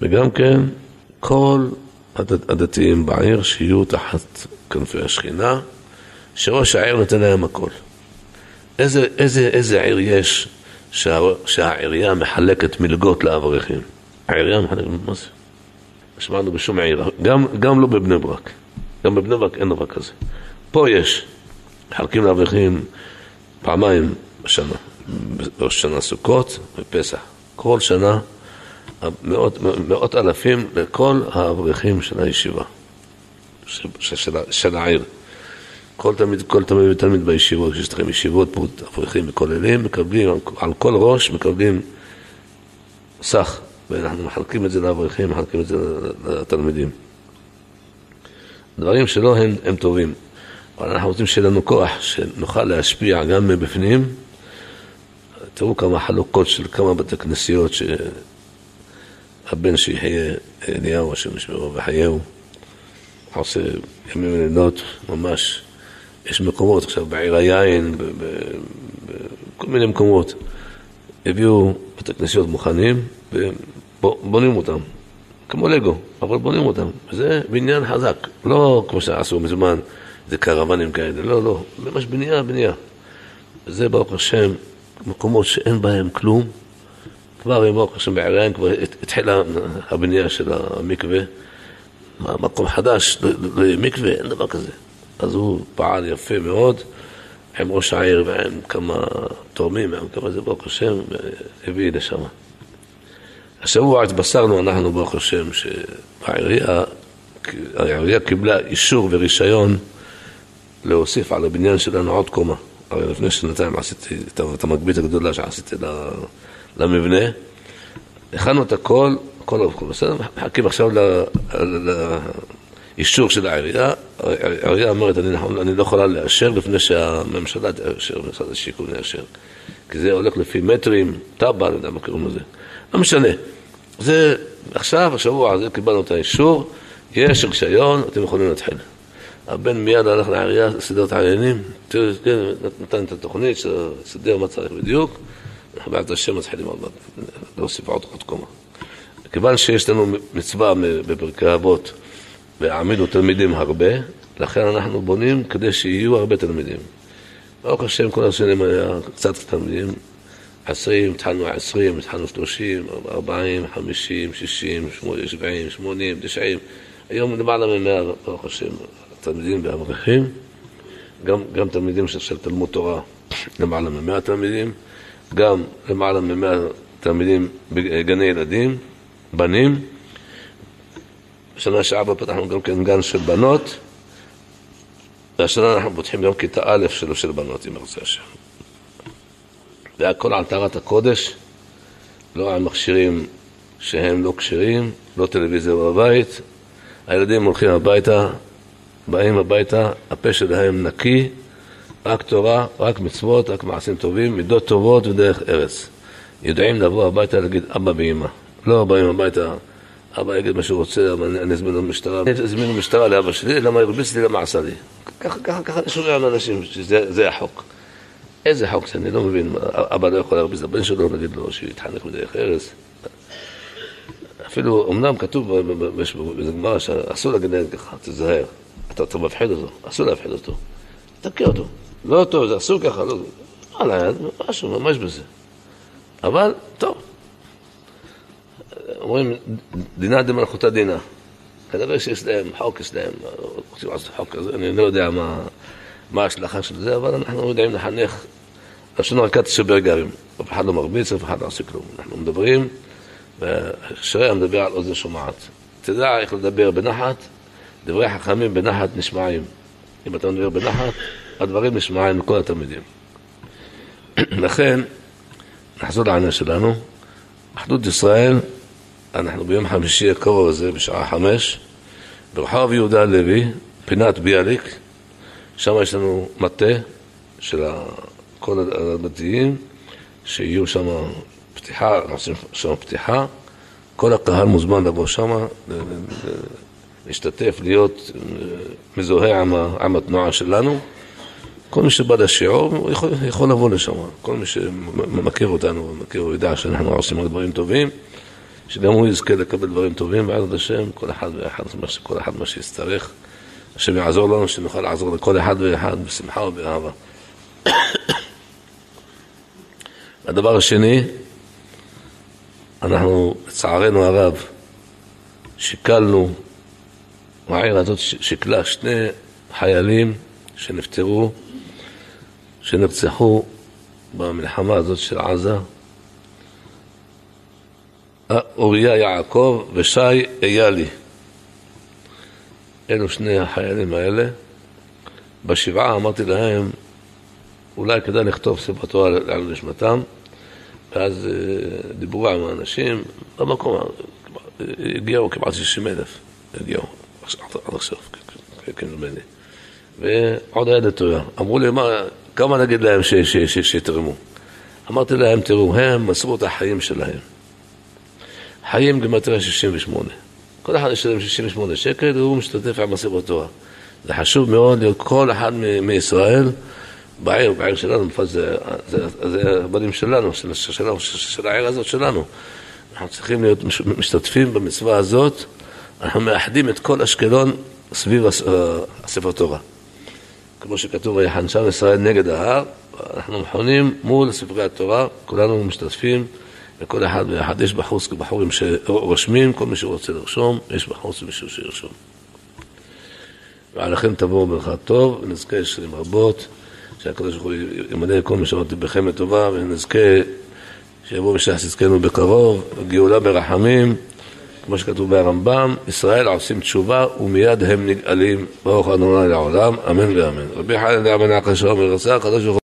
וגם כן כל הדתיים בעיר שיהיו תחת כנפי השכינה, שראש העיר נותן להם הכל. איזה, איזה, איזה עיר יש שה, שהעירייה מחלקת מלגות לאברכים? העירייה מחלקת, מה זה? שמענו בשום עיר, גם, גם לא בבני ברק. גם בבני ברק אין דבר כזה. פה יש, מחלקים לאברכים פעמיים בשנה, בראש שנה סוכות ופסח. כל שנה מאות, מאות אלפים לכל האברכים של הישיבה, של, של, של העיר. כל תלמיד, כל תלמיד ותלמיד בישיבות, כשיש לכם ישיבות אברכים וכוללים, מקבלים, על כל ראש מקבלים סך, ואנחנו מחלקים את זה לאברכים, מחלקים את זה לתלמידים. דברים שלא הם, הם טובים, אבל אנחנו רוצים שיהיה לנו כוח, שנוכל להשפיע גם מבפנים. תראו כמה חלוקות של כמה בתי כנסיות ש... הבן שיחיה אליהו, השם ישמרו וחייהו, עושה ימים ולילות, ממש. יש מקומות עכשיו בעיר היין, בכל מיני מקומות. הביאו בתי כנסיות מוכנים ובונים אותם, כמו לגו, אבל בונים אותם. וזה בניין חזק, לא כמו שעשו מזמן, זה קרוונים כאלה, לא, לא, ממש בנייה, בנייה. וזה ברוך השם, מקומות שאין בהם כלום. כבר עם השם בעיריין כבר התחילה הבנייה של המקווה. מקום חדש למקווה, אין דבר כזה. אז הוא פעל יפה מאוד עם ראש העיר ועם כמה תורמים, עם כמה זה ברוך השם, והביא לשם. השבוע התבשרנו אנחנו ברוך השם שהעירייה העירייה קיבלה אישור ורישיון להוסיף על הבניין שלנו עוד קומה. הרי לפני שנתיים עשיתי את המגבית הגדולה שעשיתי למבנה, הכנו את הכל, הכל הכל בסדר, מחכים עכשיו לאישור של העירייה, העירייה אומרת, אני, אני לא יכולה לאשר לפני שהממשלה תאשר, משרד השיכון יאשר, כי זה הולך לפי מטרים, תב"ע, אני יודע מה קוראים לזה, לא משנה. זה, עכשיו, השבוע הזה קיבלנו את האישור, יש רישיון, אתם יכולים להתחיל. הבן מיד הלך לעירייה, סידר את העניינים, נתן את התוכנית, סידר מה צריך בדיוק. בעזרת השם מתחילים עוד מעט להוסיף עוד עוד קומה. כיוון שיש לנו מצווה בפרקי אבות והעמידו תלמידים הרבה, לכן אנחנו בונים כדי שיהיו הרבה תלמידים. ברוך השם, כל השנים היה קצת תלמידים, עשרים, התחלנו עשרים, התחלנו שלושים, ארבעים, חמישים, שישים, שבעים, שמונים, תשעים, היום למעלה ממאה, ברוך השם, תלמידים ואברכים, גם, גם תלמידים של, תלמוד תורה, למעלה ממאה תלמידים. גם למעלה ממאה תלמידים בגני ילדים, בנים. בשנה שעברה פתחנו גם כן גן של בנות, והשנה אנחנו פותחים גם כיתה א' שלו של בנות, אם רוצה השם. והכל על טהרת הקודש, לא על מכשירים שהם לא כשרים, לא טלוויזיה בבית. הילדים הולכים הביתה, באים הביתה, הפה שלהם נקי, רק תורה, רק מצוות, רק מעשים טובים, מידות טובות ודרך ארץ. יודעים לבוא הביתה להגיד אבא ואמא. לא באים הביתה, אבא יגיד מה שהוא רוצה, אבל אני אזמין לו משטרה. הזמינו משטרה לאבא שלי, למה הרביץ לי, למה עשה לי. ככה, ככה, אני שומע מאנשים שזה החוק. איזה חוק שאני לא מבין, אבא לא יכול להרביץ לבן שלו, נגיד לו שיתחנך בדרך ארץ. אפילו, אמנם כתוב באיזה גמרא שאסור לגדל ככה, תזהר. אתה, מפחיד אותו, אסור להפחיד אותו. תכה אותו. לא טוב, זה אסור ככה, לא... על היד, משהו, ממש בזה. אבל, טוב. אומרים, דינה דמלכותא דינה. כנראה שיש להם חוק, יש להם, רוצים לעשות חוק כזה, אני לא יודע מה, ההשלכה של זה, אבל אנחנו יודעים לחנך לשון הרכת שבר גרים. אף אחד לא מרביץ, אף אחד לא עושה כלום. אנחנו מדברים, ושריה מדבר על אוזן שומעת. תדע איך לדבר בנחת, דברי חכמים בנחת נשמעים. אם אתה מדבר בנחת, הדברים נשמעים לכל התלמידים. לכן, נחזור לעניין שלנו. אחדות ישראל, אנחנו ביום חמישי הקרוב הזה, בשעה חמש, ברחוב יהודה הלוי, פינת ביאליק, שם יש לנו מטה של כל הדתיים, שיהיו שם פתיחה, עושים שם פתיחה, כל הקהל מוזמן לבוא שם, להשתתף, להיות מזוהה עם, עם התנועה שלנו. כל מי שבא לשיעור יכול, יכול לבוא לשם, כל מי שמכיר אותנו ומכיר, הוא יודע שאנחנו עושים רק דברים טובים, שגם הוא יזכה לקבל דברים טובים בעזרת השם, כל אחד ואחד, כל אחד מה שיצטרך. השם יעזור לנו שנוכל לעזור לכל אחד ואחד בשמחה ובאהבה. הדבר השני, אנחנו לצערנו הרב שיקלנו, העיר הזאת שיקלה שני חיילים שנפטרו, שנרצחו במלחמה הזאת של עזה, אוריה יעקב ושי איילי. אלו שני החיילים האלה. בשבעה אמרתי להם, אולי כדאי לכתוב תורה לעלות נשמתם, ואז אה, דיברו עם האנשים, במקום, הגיעו כמעט 60 אלף, הגיעו, עד עכשיו, כן, נדמה לי. ועוד היה דתויה. אמרו לי, מה, כמה נגיד להם שיתרמו? אמרתי להם, תראו, הם מסרו את החיים שלהם. חיים גמטריה 68. כל אחד ישלם 68 שקל והוא משתתף עם הספר תורה. זה חשוב מאוד להיות כל אחד מישראל בעיר, בעיר שלנו, זה, זה, זה הבנים שלנו, של, של, של, של העיר הזאת שלנו. אנחנו צריכים להיות משתתפים במצווה הזאת, אנחנו מאחדים את כל אשקלון סביב הספר תורה. כמו שכתוב, ויחן שם ישראל נגד ההר, אנחנו מכונים מול ספרי התורה, כולנו משתתפים. לכל אחד ואחד יש בחוץ בחורים שרושמים, כל מי שרוצה לרשום, יש בחוץ מישהו שירשום. ועליכם תבואו ברכה טוב, ונזכה שנים רבות, שהקדוש ברוך הוא ימלא כל מי שרוצה בחמד טובה, ונזכה שיבוא בש"ס עסקנו בקרוב, גאולה ברחמים, כמו שכתוב ברמב"ם, ישראל עושים תשובה ומיד הם נגאלים, ברוך ה' לעולם, אמן ואמן. רבי חיים דאמנה קשור מרצה, הקדוש ברוך הוא